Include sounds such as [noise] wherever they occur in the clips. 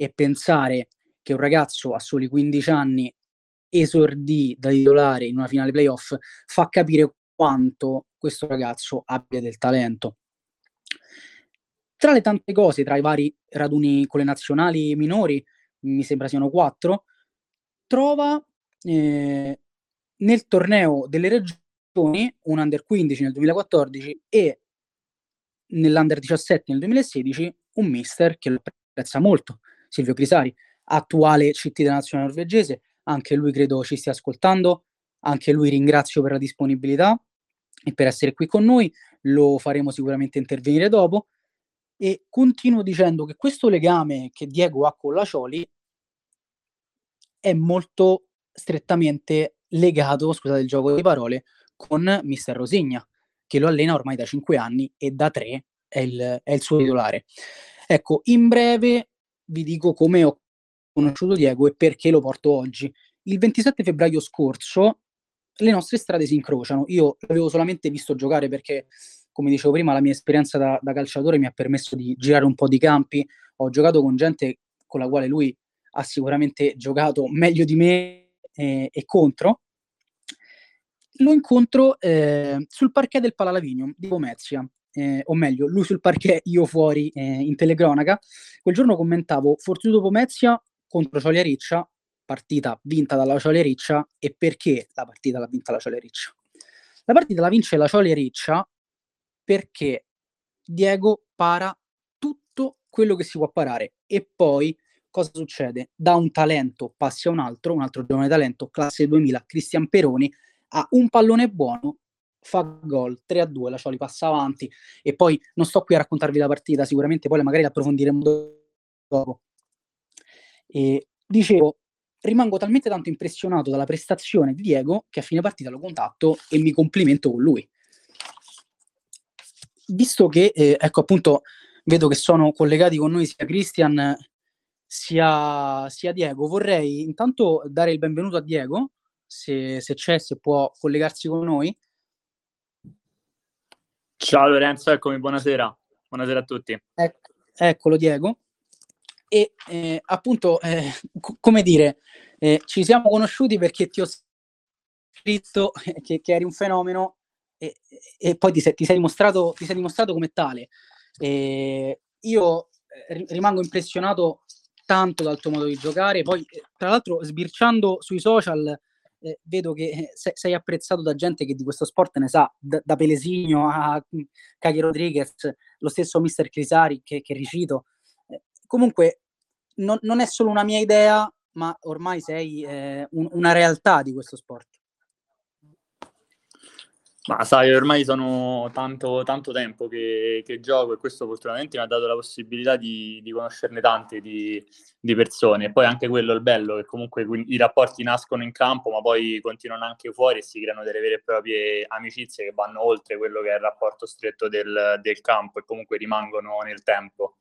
e pensare che un ragazzo a soli 15 anni esordì da titolare in una finale playoff fa capire quanto questo ragazzo abbia del talento. Tra le tante cose, tra i vari raduni con le nazionali minori, mi sembra siano quattro, trova eh, nel torneo delle regioni un under 15 nel 2014 e nell'under 17 nel 2016 un mister che lo apprezza molto, Silvio Crisari, attuale CT della nazionale norvegese, anche lui credo ci stia ascoltando, anche lui ringrazio per la disponibilità e per essere qui con noi, lo faremo sicuramente intervenire dopo. E continuo dicendo che questo legame che Diego ha con la Cioli è molto strettamente legato, scusate il gioco di parole, con Mister Rosigna, che lo allena ormai da 5 anni e da 3 è il, è il suo titolare. Ecco, in breve vi dico come ho conosciuto Diego e perché lo porto oggi. Il 27 febbraio scorso le nostre strade si incrociano. Io l'avevo solamente visto giocare perché, come dicevo prima, la mia esperienza da, da calciatore mi ha permesso di girare un po' di campi. Ho giocato con gente con la quale lui ha sicuramente giocato meglio di me eh, e contro. Lo incontro eh, sul parquet del Palalavigno di Pomezia, eh, o meglio, lui sul parquet, io fuori eh, in telecronaca. Quel giorno commentavo Fortitudo Pomezia contro Ciolia Riccia, partita vinta dalla Ciolia Riccia, e perché la partita l'ha vinta la Ciolia Riccia? La partita la vince la Ciolia Riccia perché Diego para tutto quello che si può parare e poi cosa succede? Da un talento passi a un altro, un altro giovane talento, classe 2000, Cristian Peroni, ha un pallone buono, fa gol 3 a 2, la Cioli passa avanti e poi non sto qui a raccontarvi la partita, sicuramente poi magari l'approfondiremo dopo. E dicevo, rimango talmente tanto impressionato dalla prestazione di Diego che a fine partita lo contatto e mi complimento con lui. Visto che, eh, ecco appunto, vedo che sono collegati con noi sia Christian sia, sia Diego, vorrei intanto dare il benvenuto a Diego, se, se c'è, se può collegarsi con noi. Ciao Lorenzo, eccomi, buonasera. Buonasera a tutti. Ec- eccolo Diego. E eh, appunto, eh, c- come dire, eh, ci siamo conosciuti perché ti ho scritto [laughs] che, che eri un fenomeno e, e poi ti sei, ti, sei dimostrato, ti sei dimostrato come tale. io eh, rimango impressionato tanto dal tuo modo di giocare, poi eh, tra l'altro sbirciando sui social eh, vedo che eh, sei, sei apprezzato da gente che di questo sport ne sa, da, da Pelesigno a Caghi mm, Rodriguez, lo stesso Mister Crisari che, che ricito. Eh, comunque non, non, è solo una mia idea, ma ormai sei eh, un, una realtà di questo sport. Ma sai, ormai sono tanto, tanto tempo che, che, gioco e questo fortunatamente mi ha dato la possibilità di, di conoscerne tante di, di, persone. E poi anche quello è il bello, che comunque i rapporti nascono in campo, ma poi continuano anche fuori e si creano delle vere e proprie amicizie che vanno oltre quello che è il rapporto stretto del, del campo e comunque rimangono nel tempo.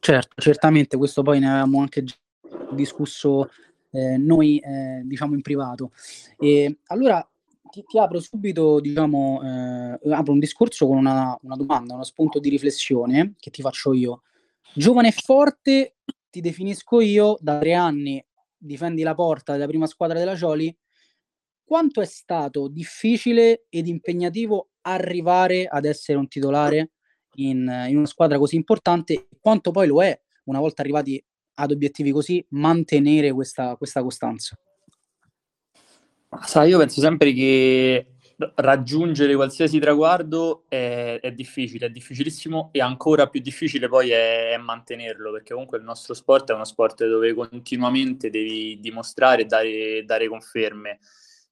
Certo, certamente, questo poi ne avevamo anche discusso eh, noi eh, diciamo in privato. E allora ti, ti apro subito, diciamo, eh, apro un discorso con una, una, domanda, uno spunto di riflessione che ti faccio io. Giovane e forte, ti definisco io, da tre anni difendi la porta della prima squadra della Cioli. Quanto è stato difficile ed impegnativo arrivare ad essere un titolare in, in una squadra così importante? Quanto poi lo è, una volta arrivati ad obiettivi così mantenere questa, questa costanza? Sai, io penso sempre che raggiungere qualsiasi traguardo è, è, difficile, è difficilissimo e ancora più difficile poi è, è, mantenerlo, perché comunque il nostro sport è uno sport dove continuamente devi dimostrare e dare, dare conferme.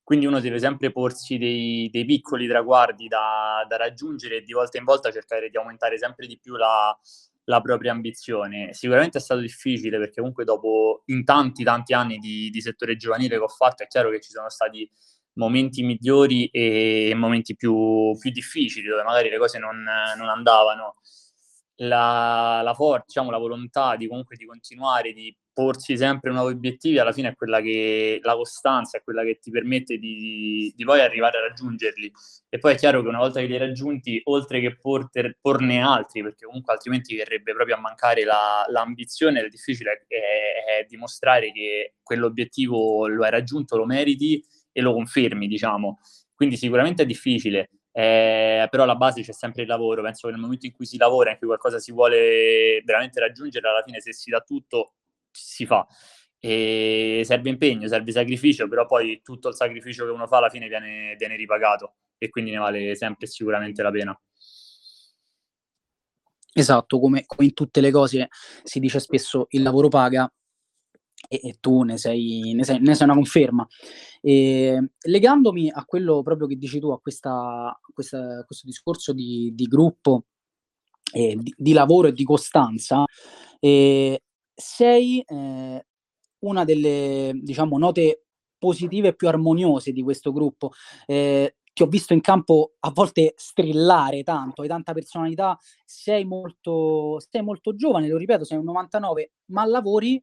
Quindi uno deve sempre porsi dei, dei piccoli traguardi da, da, raggiungere e di volta in volta cercare di aumentare sempre di più la, la propria ambizione. Sicuramente è stato difficile perché comunque dopo in tanti tanti anni di, di, settore giovanile che ho fatto è chiaro che ci sono stati momenti migliori e momenti più, più difficili dove magari le cose non, non andavano. La, la forza, diciamo, la volontà di comunque di continuare, di porsi sempre nuovi obiettivi, alla fine è quella che la costanza è quella che ti permette di, di poi arrivare a raggiungerli. E poi è chiaro che una volta che li hai raggiunti, oltre che porter, porne altri, perché comunque altrimenti verrebbe proprio a mancare la, l'ambizione, il difficile è, è dimostrare che quell'obiettivo lo hai raggiunto, lo meriti e lo confermi, diciamo. Quindi sicuramente è difficile, eh, però alla base c'è sempre il lavoro, penso che nel momento in cui si lavora, in cui qualcosa si vuole veramente raggiungere, alla fine se si dà tutto, si fa. E serve impegno, serve sacrificio, però poi tutto il sacrificio che uno fa alla fine viene, viene ripagato e quindi ne vale sempre sicuramente la pena. Esatto, come, come, in tutte le cose si dice spesso il lavoro paga e, e tu ne sei, ne, sei, ne sei, una conferma. E, legandomi a quello proprio che dici tu, a questa, questa, questo discorso di, di gruppo, eh, di, di, lavoro e di costanza, eh, sei eh, una delle diciamo, note positive più armoniose di questo gruppo. Eh, ti ho visto in campo a volte strillare tanto, hai tanta personalità, sei molto, sei molto giovane, lo ripeto, sei un 99, ma lavori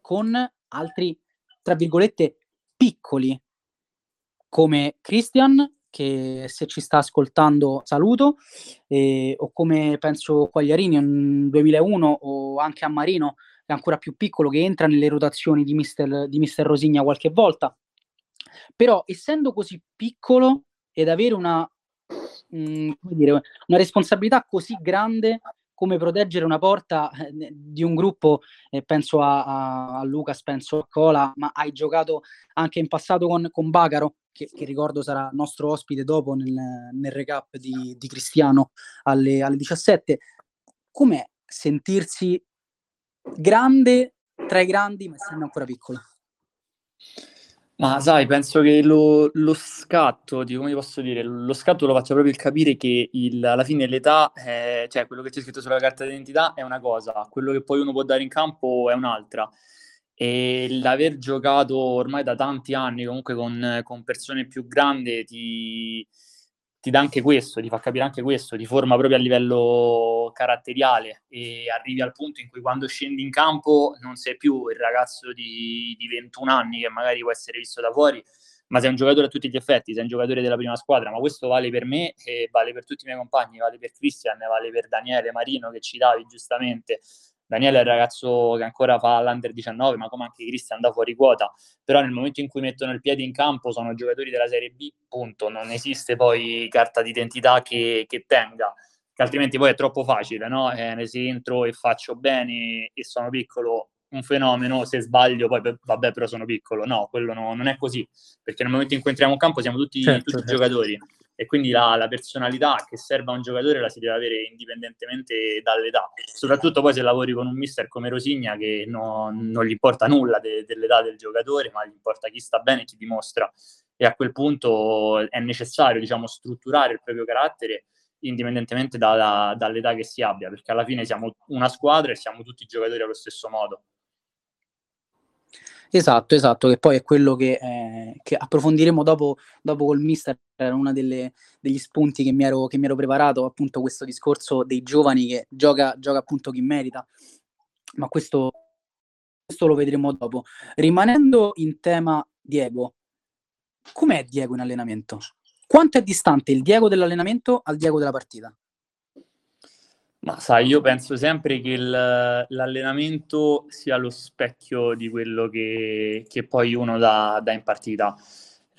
con altri, tra virgolette, piccoli, come Christian, che se ci sta ascoltando saluto, eh, o come penso Quagliarini in 2001 o anche a Marino, che è ancora più piccolo, che entra nelle rotazioni di Mister, di Mister Rosigna qualche volta. Però essendo così piccolo ed avere una, mh, mm, dire, una responsabilità così grande come proteggere una porta eh, di un gruppo, eh, penso a, a, a, Lucas, penso a Cola, ma hai giocato anche in passato con, con Bacaro, che, che, ricordo sarà nostro ospite dopo nel, nel recap di, di Cristiano alle, alle 17. Com'è sentirsi grande tra i grandi, ma essendo ancora piccolo? Ma sai, penso che lo, lo scatto, di come posso dire, lo scatto lo faccia proprio il capire che il, alla fine l'età, è, cioè quello che c'è scritto sulla carta d'identità è una cosa, quello che poi uno può dare in campo è un'altra. E l'aver giocato ormai da tanti anni comunque con, con persone più grandi ti, ti dà anche questo, ti fa capire anche questo, ti forma proprio a livello caratteriale e arrivi al punto in cui quando scendi in campo non sei più il ragazzo di, di 21 anni che magari può essere visto da fuori, ma sei un giocatore a tutti gli effetti, sei un giocatore della prima squadra, ma questo vale per me e vale per tutti i miei compagni, vale per Cristian, vale per Daniele Marino che citavi giustamente, Daniele è il ragazzo che ancora fa l'Under 19, ma come anche Cristian da fuori quota, però nel momento in cui mettono il piede in campo sono giocatori della Serie B, punto, non esiste poi carta d'identità che, che tenga, che altrimenti poi è troppo facile, no? Eh, se entro e faccio bene e sono piccolo, un fenomeno, se sbaglio poi vabbè però sono piccolo, no, quello no, non è così, perché nel momento in cui entriamo in campo siamo tutti, certo, tutti certo. giocatori e quindi la, la, personalità che serve a un giocatore la si deve avere indipendentemente dall'età, soprattutto poi se lavori con un mister come Rosigna che no, non gli importa nulla de, dell'età del giocatore, ma gli importa chi sta bene e chi dimostra e a quel punto è necessario diciamo, strutturare il proprio carattere indipendentemente da, da, dall'età che si abbia, perché alla fine siamo una squadra e siamo tutti giocatori allo stesso modo. Esatto, esatto, che poi è quello che, eh, che approfondiremo dopo, dopo col mister, era uno degli spunti che mi, ero, che mi, ero, preparato, appunto questo discorso dei giovani che gioca, gioca appunto chi merita, ma questo, questo lo vedremo dopo. Rimanendo in tema Diego, com'è Diego in allenamento? Quanto è distante il Diego dell'allenamento al Diego della partita? Ma sai, io penso sempre che il, l'allenamento sia lo specchio di quello che, che poi uno dà, dà, in partita.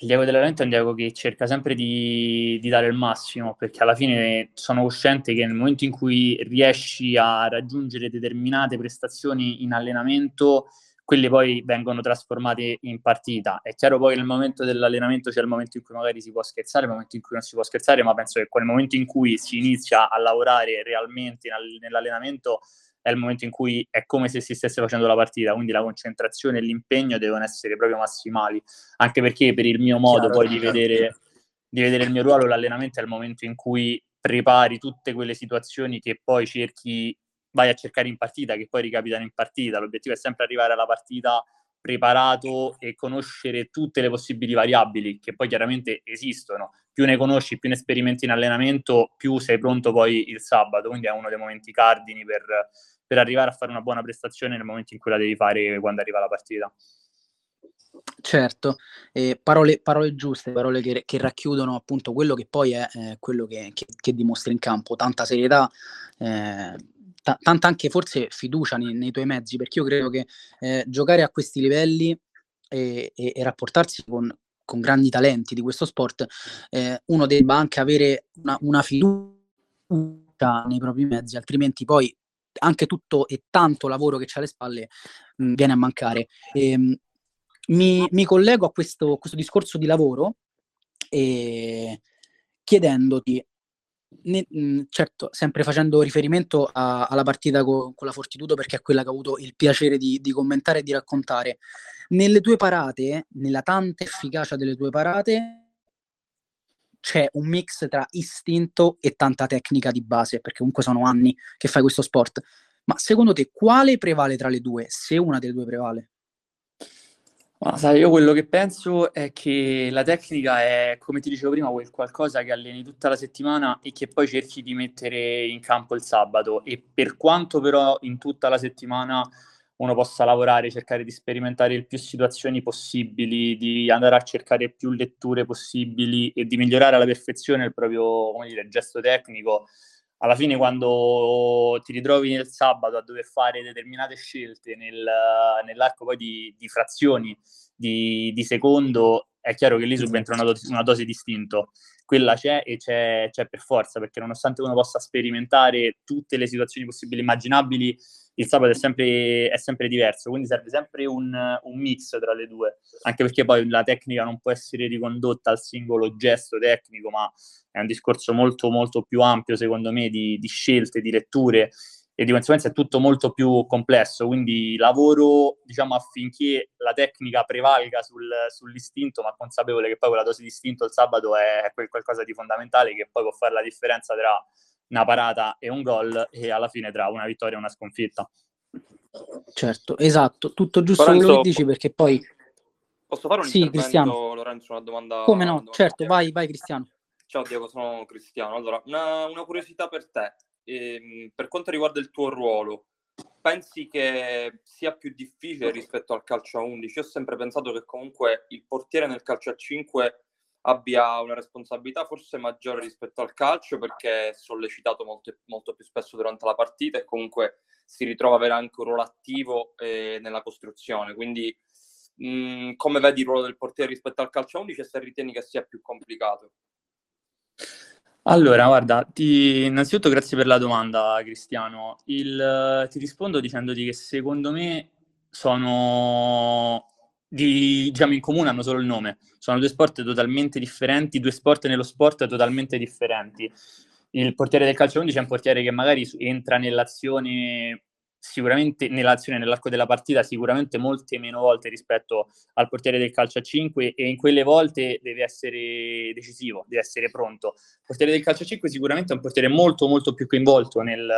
Il Diego dell'allenamento è un Diego che cerca sempre di, di, dare il massimo, perché alla fine sono cosciente che nel momento in cui riesci a raggiungere determinate prestazioni in allenamento, quelle poi vengono trasformate in partita. È chiaro poi che nel momento dell'allenamento c'è il momento in cui magari si può scherzare, il momento in cui non si può scherzare, ma penso che quel momento in cui si inizia a lavorare realmente nell'allenamento è il momento in cui è come se si stesse facendo la partita, quindi la concentrazione e l'impegno devono essere proprio massimali, anche perché per il mio modo Chiaro, poi di vedere, di vedere il mio ruolo, l'allenamento è il momento in cui prepari tutte quelle situazioni che poi cerchi vai a cercare in partita, che poi ricapitano in partita. L'obiettivo è sempre arrivare alla partita preparato e conoscere tutte le possibili variabili che poi chiaramente esistono. più ne conosci, più ne sperimenti in allenamento, più sei pronto poi il sabato, quindi è uno dei momenti cardini per, per arrivare a fare una buona prestazione nel momento in cui la devi fare quando arriva la partita. Certo, eh, parole, parole, giuste, parole che, che, racchiudono appunto quello che poi è eh, quello che, che, che, dimostri in campo, tanta serietà, eh, t- tanta anche forse fiducia nei, nei, tuoi mezzi, perché io credo che eh, giocare a questi livelli e, e, e rapportarsi con, con, grandi talenti di questo sport, eh, uno debba anche avere una, una fiducia nei propri mezzi, altrimenti poi anche tutto e tanto lavoro che c'è alle spalle mh, viene a mancare. E, ehm, mi, mi, collego a questo, questo discorso di lavoro chiedendoti, ne, mh, certo, sempre facendo riferimento a, alla partita co, con la Fortitudo perché è quella che ho avuto il piacere di, di commentare e di raccontare, nelle tue parate, nella tanta efficacia delle tue parate, c'è un mix tra istinto e tanta tecnica di base, perché comunque sono anni che fai questo sport. Ma secondo te quale prevale tra le due, se una delle due prevale? Ma sai, io quello che penso è che la tecnica è, come ti dicevo prima, quel qualcosa che alleni tutta la settimana e che poi cerchi di mettere in campo il sabato. E per quanto però in tutta la settimana uno possa lavorare, cercare di sperimentare il più situazioni possibili, di andare a cercare più letture possibili e di migliorare alla perfezione il proprio dire, gesto tecnico, alla fine quando ti ritrovi nel sabato a dover fare determinate scelte nel, nell'arco poi di, di frazioni di, di, secondo, è chiaro che lì subentra una, dose, una dose di istinto. Quella c'è e c'è, c'è per forza, perché nonostante uno possa sperimentare tutte le situazioni possibili e immaginabili, il sabato è sempre, è sempre diverso, quindi serve sempre un, un, mix tra le due, anche perché poi la tecnica non può essere ricondotta al singolo gesto tecnico, ma è un discorso molto molto più ampio secondo me di, di scelte, di letture e di conseguenza è tutto molto più complesso, quindi lavoro diciamo affinché la tecnica prevalga sul, sull'istinto, ma consapevole che poi quella dose di istinto il sabato è qualcosa di fondamentale che poi può fare la differenza tra una parata e un gol e alla fine tra una vittoria e una sconfitta. Certo, esatto, tutto giusto Lorenzo, quello che dici perché poi... Posso fare un sì, Cristiano. Lorenzo, una domanda? Come no, domanda certo, vai, vai Cristiano. Ciao Diego, sono Cristiano. Allora, una, una curiosità per te. Ehm, per quanto riguarda il tuo ruolo, pensi che sia più difficile rispetto al calcio a 11? Io ho sempre pensato che comunque il portiere nel calcio a 5 abbia una responsabilità forse maggiore rispetto al calcio perché è sollecitato molto, molto più spesso durante la partita e comunque si ritrova ad avere anche un ruolo attivo eh, nella costruzione. Quindi mh, mm, come vedi il ruolo del portiere rispetto al calcio a 11 e se ritieni che sia più complicato? Allora, guarda, ti... innanzitutto grazie per la domanda, Cristiano. Il... Ti rispondo dicendoti che secondo me sono di, diciamo, in comune hanno solo il nome. Sono due sport totalmente differenti, due sport nello sport totalmente differenti. Il portiere del calcio 11 è un portiere che magari entra nell'azione sicuramente nell'azione nell'arco della partita sicuramente molte meno volte rispetto al portiere del calcio a 5 e in quelle volte deve essere decisivo, deve essere pronto. Il portiere del calcio a 5 sicuramente è un portiere molto molto più coinvolto nel,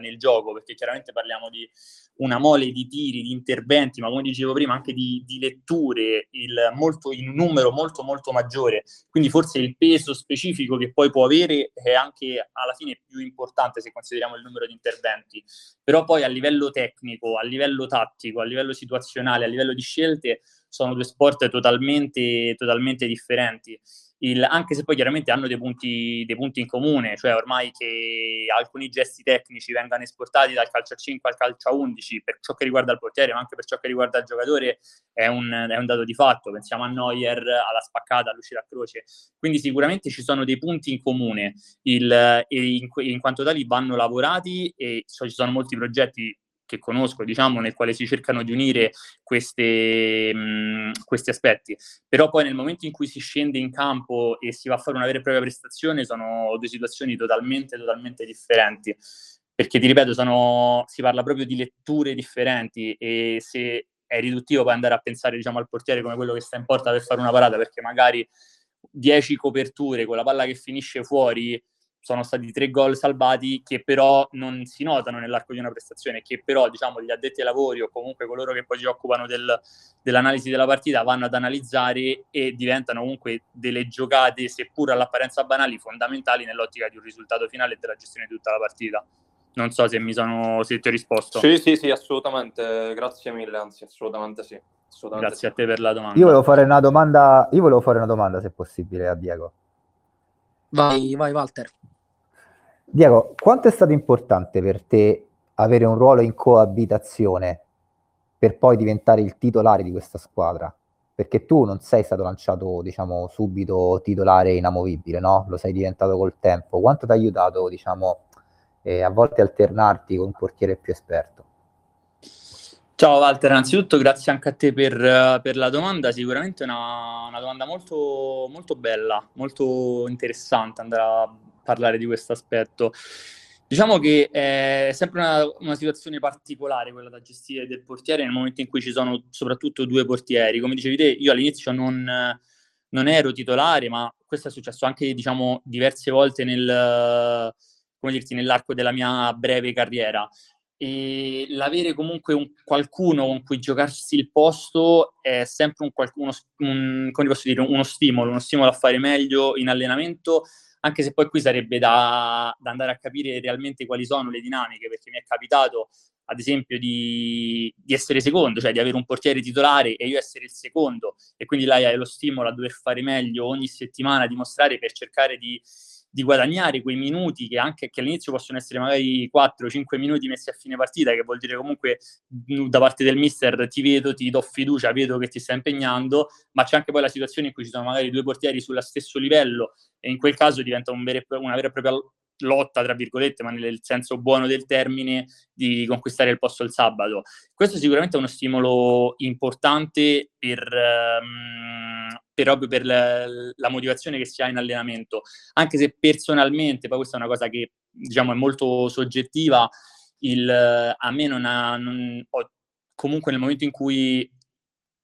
nel gioco perché chiaramente parliamo di una mole di tiri, di interventi, ma come dicevo prima anche di, di letture molto, in un numero molto molto maggiore, quindi forse il peso specifico che poi può avere è anche alla fine più importante se consideriamo il numero di interventi, però poi a livello tecnico, a livello tattico, a livello situazionale, a livello di scelte sono due sport totalmente, totalmente differenti il, anche se poi chiaramente hanno dei punti, dei punti, in comune, cioè ormai che alcuni gesti tecnici vengano esportati dal calcio a 5 al calcio a 11 per ciò che riguarda il portiere, ma anche per ciò che riguarda il giocatore, è un, è un dato di fatto. Pensiamo a Neuer, alla spaccata, all'uscita a croce. Quindi sicuramente ci sono dei punti in comune il, e in, in, quanto tali vanno lavorati e ci sono molti progetti che conosco, diciamo, nel quale si cercano di unire queste, mh, questi aspetti. Però poi nel momento in cui si scende in campo e si va a fare una vera e propria prestazione, sono due situazioni totalmente, totalmente differenti. Perché ti ripeto, sono, si parla proprio di letture differenti e se è riduttivo poi andare a pensare diciamo, al portiere come quello che sta in porta per fare una parata, perché magari 10 coperture con la palla che finisce fuori sono stati tre gol salvati che però non si notano nell'arco di una prestazione, che però diciamo gli addetti ai lavori o comunque coloro che poi si occupano del, dell'analisi della partita vanno ad analizzare e diventano comunque delle giocate, seppur all'apparenza banali, fondamentali nell'ottica di un risultato finale e della gestione di tutta la partita. Non so se mi sono se ti ho risposto. Sì, sì, sì, assolutamente. Grazie mille, anzi, assolutamente sì. Assolutamente Grazie sì. a te per la domanda. Io volevo fare una domanda, io volevo fare una domanda se possibile a Diego. Vai, vai Walter. Diego, quanto è stato importante per te avere un ruolo in coabitazione per poi diventare il titolare di questa squadra? Perché tu non sei stato lanciato, diciamo, subito titolare inamovibile, no? Lo sei diventato col tempo. Quanto ti ha aiutato, diciamo, eh, a volte alternarti con un portiere più esperto? Ciao Walter, innanzitutto grazie anche a te per, per la domanda, sicuramente una, una domanda molto, molto bella, molto interessante andare a parlare di questo aspetto. Diciamo che è sempre una, una, situazione particolare quella da gestire del portiere nel momento in cui ci sono soprattutto due portieri. Come dicevi te, io all'inizio non, non ero titolare, ma questo è successo anche diciamo, diverse volte nel, dirti, nell'arco della mia breve carriera. E l'avere comunque un, qualcuno con cui giocarsi il posto è sempre un, uno, un, dire, uno stimolo, uno stimolo a fare meglio in allenamento anche se poi qui sarebbe da, da, andare a capire realmente quali sono le dinamiche, perché mi è capitato, ad esempio, di, di, essere secondo, cioè di avere un portiere titolare e io essere il secondo, e quindi lei ha lo stimolo a dover fare meglio ogni settimana, dimostrare per cercare di, di guadagnare quei minuti che anche che all'inizio possono essere magari 4-5 minuti messi a fine partita, che vuol dire comunque da parte del mister ti vedo, ti do fiducia, vedo che ti sta impegnando, ma c'è anche poi la situazione in cui ci sono magari due portieri sullo stesso livello e in quel caso diventa un vero, una vera e propria lotta, tra virgolette, ma nel senso buono del termine, di conquistare il posto il sabato. Questo sicuramente è uno stimolo importante per, um, per proprio per la, la, motivazione che si ha in allenamento, anche se personalmente, poi questa è una cosa che diciamo è molto soggettiva, il, a me non ha, non, ho, comunque nel momento in cui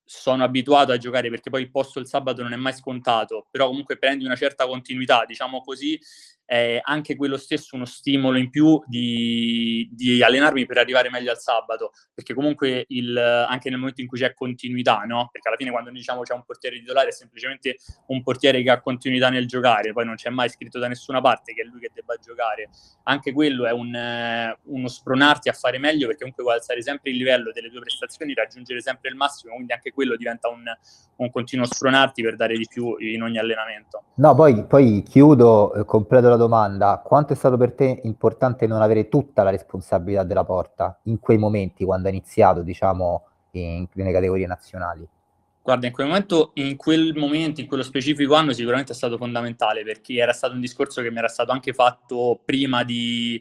sono abituato a giocare perché poi il posto il sabato non è mai scontato, però comunque prendi una certa continuità, diciamo così, è anche quello stesso uno stimolo in più di, di, allenarmi per arrivare meglio al sabato, perché comunque il, anche nel momento in cui c'è continuità, no? Perché alla fine quando diciamo c'è un portiere titolare è semplicemente un portiere che ha continuità nel giocare, poi non c'è mai scritto da nessuna parte che è lui che debba giocare. Anche quello è un, uno spronarti a fare meglio perché comunque vuoi alzare sempre il livello delle tue prestazioni, raggiungere sempre il massimo, quindi anche quello diventa un, un continuo spronarti per dare di più in ogni allenamento. No, poi, poi chiudo, eh, completo la domanda, quanto è stato per te importante non avere tutta la responsabilità della porta in quei momenti quando hai iniziato, diciamo, in, nelle categorie nazionali? Guarda, in quel momento, in quel momento, in quello specifico anno, sicuramente è stato fondamentale perché era stato un discorso che mi era stato anche fatto prima di,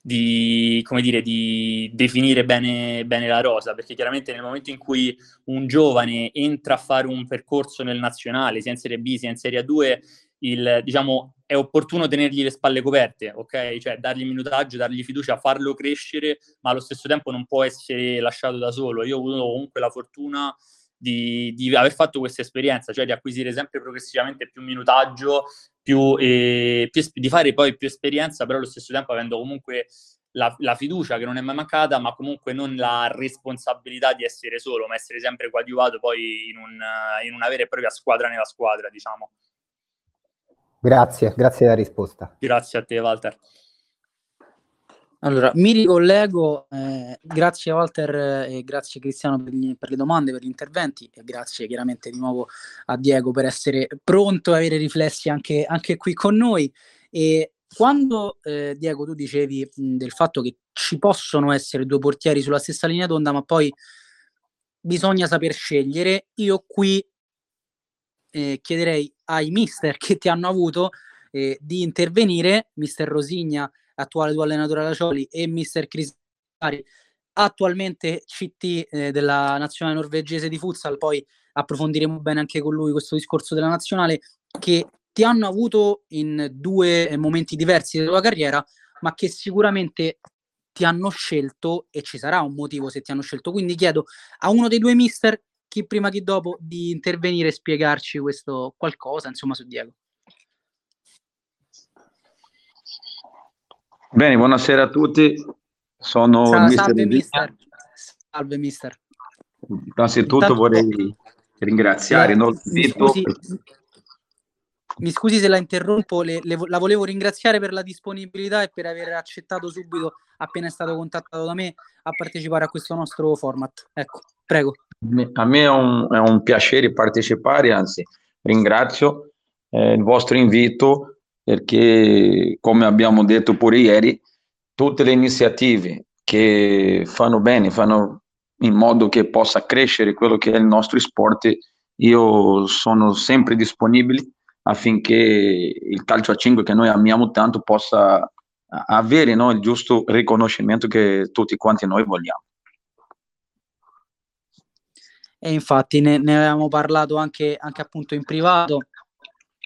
di, come dire, di definire bene, bene, la rosa, perché chiaramente nel momento in cui un giovane entra a fare un percorso nel nazionale, sia in Serie B sia in Serie A2, il, diciamo, è opportuno tenergli le spalle coperte, ok? Cioè dargli minutaggio, dargli fiducia, farlo crescere, ma allo stesso tempo non può essere lasciato da solo. Io ho avuto comunque la fortuna di, di aver fatto questa esperienza, cioè di acquisire sempre progressivamente più minutaggio, più, eh, più, di fare poi più esperienza, però allo stesso tempo avendo comunque la, la, fiducia che non è mai mancata, ma comunque non la responsabilità di essere solo, ma essere sempre coadiuvato poi in, un, in una vera e propria squadra nella squadra, diciamo. Grazie, grazie della risposta. Grazie a te, Walter. Allora, mi ricollego, eh, grazie Walter e grazie Cristiano per, gli, per, le domande, per gli interventi e grazie chiaramente di nuovo a Diego per essere pronto a avere riflessi anche, anche qui con noi. E quando eh, Diego tu dicevi mh, del fatto che ci possono essere due portieri sulla stessa linea d'onda, ma poi bisogna saper scegliere, io qui eh, chiederei ai mister che ti hanno avuto eh, di intervenire, mister Rosigna, attuale tuo allenatore alla Cioli, e mister Crisari, attualmente CT eh, della nazionale norvegese di futsal, poi approfondiremo bene anche con lui questo discorso della nazionale, che ti hanno avuto in due momenti diversi della tua carriera, ma che sicuramente ti hanno scelto e ci sarà un motivo se ti hanno scelto. Quindi chiedo a uno dei due mister chi prima chi dopo di intervenire e spiegarci questo qualcosa, insomma, su Diego. Bene, buonasera a tutti. Sono Sa- salve mister. Salve mister. Innanzitutto Intanto- vorrei ringraziare Eh, no, mi, scusi, per- mi scusi se la interrompo, le- le la volevo ringraziare per la disponibilità e per aver accettato subito, appena è stato contattato da me, a partecipare a questo nostro format. Ecco, prego. A me è un, è un piacere partecipare, anzi ringrazio eh, il vostro invito perché, come abbiamo detto pure ieri, tutte le iniziative che fanno bene, fanno in modo che possa crescere quello che è il nostro sport, io sono sempre disponibile affinché il calcio a 5 che noi amiamo tanto possa avere no, il giusto riconoscimento che tutti quanti noi vogliamo. E infatti ne, ne avevamo parlato anche, anche appunto in privato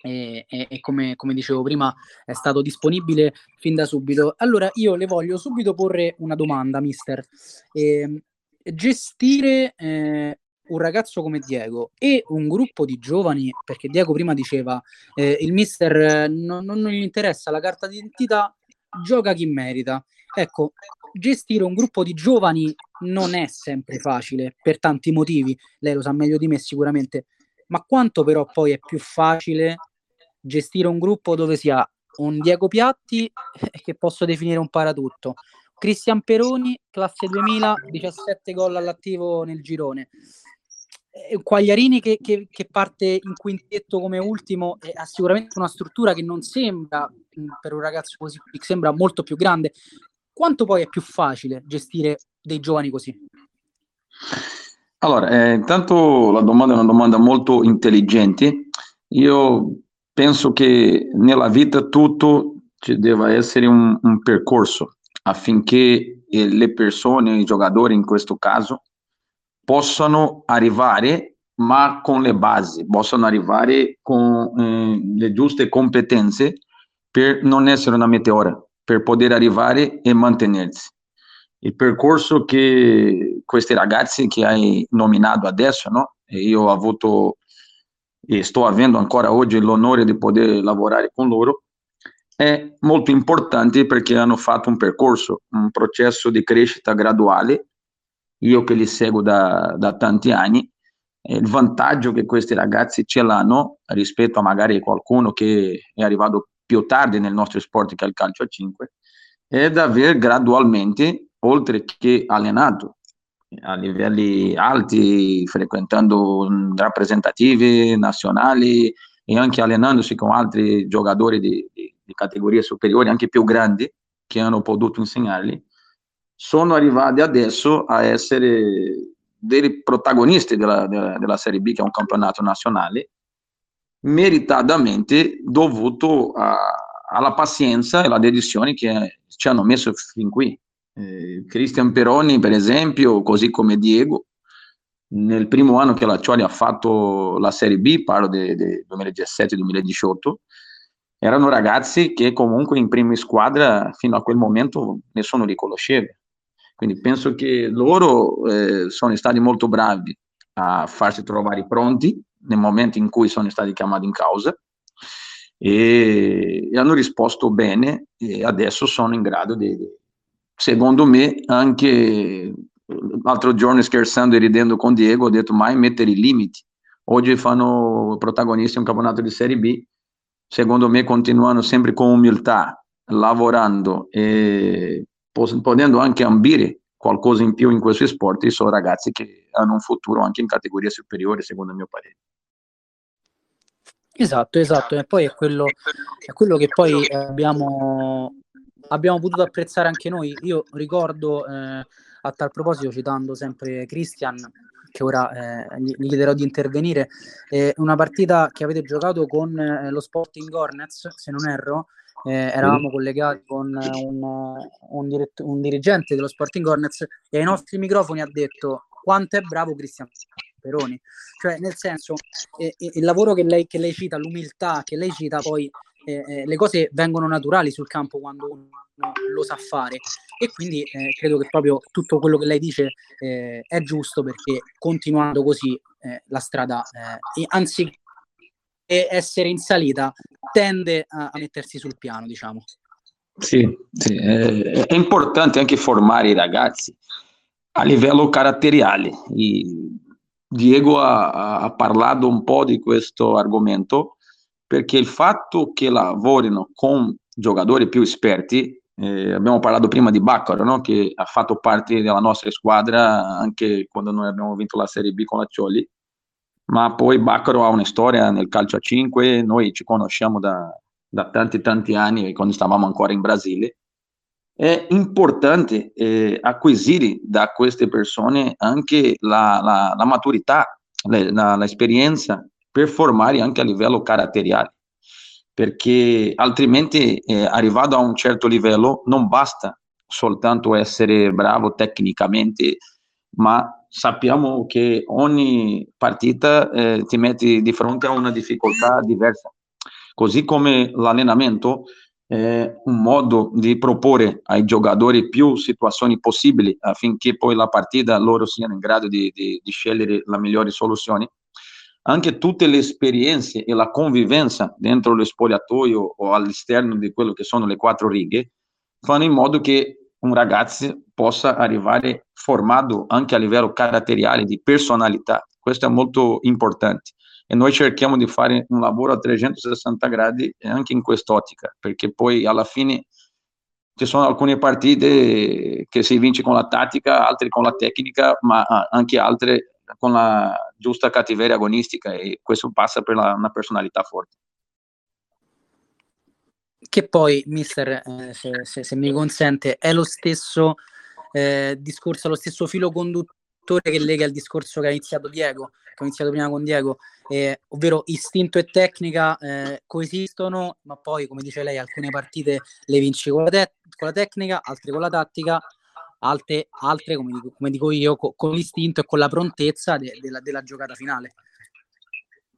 e, e- e come, come dicevo prima è stato disponibile fin da subito. Allora io le voglio subito porre una domanda, mister. Ehm, gestire eh, un ragazzo come Diego e un gruppo di giovani, perché Diego prima diceva eh, il mister eh, non, non gli interessa la carta d'identità, gioca chi merita. Ecco, gestire un gruppo di giovani non è sempre facile per tanti motivi, lei lo sa meglio di me sicuramente, ma quanto però poi è più facile gestire un gruppo dove si ha un Diego Piatti che posso definire un paratutto, Cristian Peroni, classe 2000, 17 gol all'attivo nel girone. Eh, Quagliarini che, che- che parte in quintetto come ultimo eh, ha sicuramente una struttura che non sembra mh, per un ragazzo così sembra molto più grande. Quanto poi è più facile gestire dei giovani così? Allora, eh, intanto la domanda è una domanda molto intelligente. Io penso che nella vita tutto ci deve essere un, un percorso affinché eh, le persone, i giocatori in questo caso, possano arrivare, ma con le basi, possano arrivare con eh, le giuste competenze per non essere una meteora, per poter arrivare e mantenersi. Il percorso che questi ragazzi che hai nominato adesso, no? E io ho avuto e sto avendo ancora oggi l'onore di poter lavorare con loro, è molto importante perché hanno fatto un percorso, un processo di crescita graduale. Io che li seguo da, da tanti anni, il vantaggio che questi ragazzi ce l'hanno rispetto a magari qualcuno che è arrivato più tardi nel nostro sport che è il calcio a 5, è di aver gradualmente, oltre che allenato a livelli alti, frequentando mh, rappresentative nazionali e anche allenandosi con altri giocatori di, di, di categorie superiori, anche più grandi, che hanno potuto insegnarli, sono arrivati adesso a essere dei protagonisti della, della, della Serie B, che è un campionato nazionale, meritatamente dovuto a, alla pazienza e alla dedizione che ci hanno messo fin qui. Eh, Cristian Peroni, per esempio, così come Diego, nel primo anno che la Cioli ha fatto la Serie B, parlo del 2017-2018, erano ragazzi che comunque in prima squadra fino a quel momento nessuno li conosceva. Quindi penso che loro eh, sono stati molto bravi a farsi trovare pronti nel momento in cui sono stati chiamati in causa e, e hanno risposto bene e adesso sono in grado di, secondo me, anche l'altro giorno scherzando e ridendo con Diego, ho detto mai mettere i limiti. Oggi fanno protagonisti un campionato di Serie B, secondo me continuano sempre con umiltà, lavorando e potendo anche ambire qualcosa in più in questi sport, sono ragazzi che hanno un futuro anche in categorie superiori, secondo il mio parere. Esatto, esatto, e poi è quello, è quello che poi abbiamo, abbiamo potuto apprezzare anche noi. Io ricordo eh, a tal proposito, citando sempre Christian, che ora eh, gli, chiederò di intervenire, eh, una partita che avete giocato con eh, lo Sporting Hornets, se non erro, eh, eravamo collegati con un, un, dirett- un dirigente dello Sporting Hornets e ai nostri microfoni ha detto quanto è bravo Cristian Peroni. Cioè, nel senso, eh, il lavoro che lei, che lei cita, l'umiltà che lei cita, poi eh, eh, le cose vengono naturali sul campo quando uno lo sa fare. E quindi eh, credo che proprio tutto quello che lei dice eh, è giusto perché continuando così eh, la strada, eh, anziché essere in salita, tende a, a mettersi sul piano, diciamo. Sì, sì, è, è importante anche formare i ragazzi a livello caratteriale. E Diego ha, ha, parlato un po' di questo argomento perché il fatto che lavorino con giocatori più esperti, eh, abbiamo parlato prima di Baccaro, no? che ha fatto parte della nostra squadra anche quando noi abbiamo vinto la Serie B con la Cioli, ma poi Baccaro ha una storia nel calcio a 5, noi ci conosciamo da, da tanti tanti anni quando stavamo ancora in Brasile. È importante eh, acquisire da queste persone anche la, la, la maturità, l'esperienza per formare anche a livello caratteriale, perché altrimenti eh, arrivato a un certo livello non basta soltanto essere bravo tecnicamente, ma sappiamo che ogni partita eh, ti metti di fronte a una difficoltà diversa, così come l'allenamento è un modo di proporre ai giocatori più situazioni possibili affinché poi la partita loro siano in grado di, di, di scegliere la migliore soluzione. Anche tutte le esperienze e la convivenza dentro lo spogliatoio o all'esterno di quello che sono le quattro righe fanno in modo che un ragazzo possa arrivare formato anche a livello caratteriale, di personalità. Questo è molto importante. E noi cerchiamo di fare un lavoro a 360 gradi anche in quest'ottica, perché poi alla fine ci sono alcune partite che si vince con la tattica, altre con la tecnica, ma anche altre con la giusta cattiveria agonistica e questo passa per la, una personalità forte. Che poi, mister, eh, se, se, se, mi consente, è lo stesso eh, discorso, lo stesso filo conduttore che lega il discorso che ha iniziato Diego, che ho iniziato prima con Diego, eh, ovvero istinto e tecnica eh, coesistono, ma poi, come dice lei, alcune partite le vinci con la, te- con la tecnica, altre con la tattica, altre, altre come, dico, come dico io, co- con l'istinto e con la prontezza de- della, della giocata finale.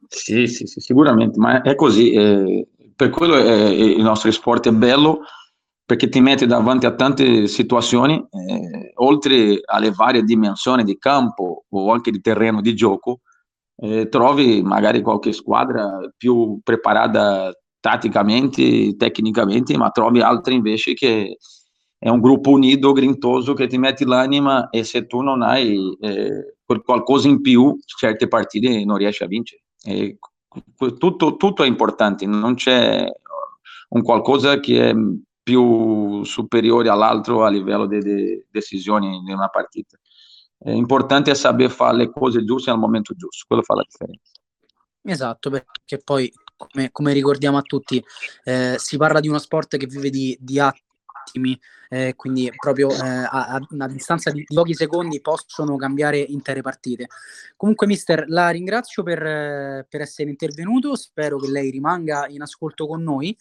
Sì, sì, sì, sicuramente, ma è così. Eh, per quello è, il nostro sport è bello, perché ti mette davanti a tante situazioni, eh, oltre alle varie dimensioni di campo o anche di terreno di gioco, eh, trovi magari qualche squadra più preparata tatticamente, tecnicamente, ma trovi altre invece che è un gruppo unito, grintoso, che ti metti l'anima e se tu non hai eh, qualcosa in più, certe partite non riesci a vincere. E tutto, tutto è importante, non c'è un qualcosa che è più superiore all'altro a livello di de decisioni in una partita. È importante saper fare le cose giuste al momento giusto, quello fa la differenza. Esatto, perché poi, come, come ricordiamo a tutti, eh, si parla di uno sport che vive di, di attimi, eh, quindi proprio eh, a, a, una distanza di pochi secondi possono cambiare intere partite. Comunque, mister, la ringrazio per, per essere intervenuto, spero che lei rimanga in ascolto con noi.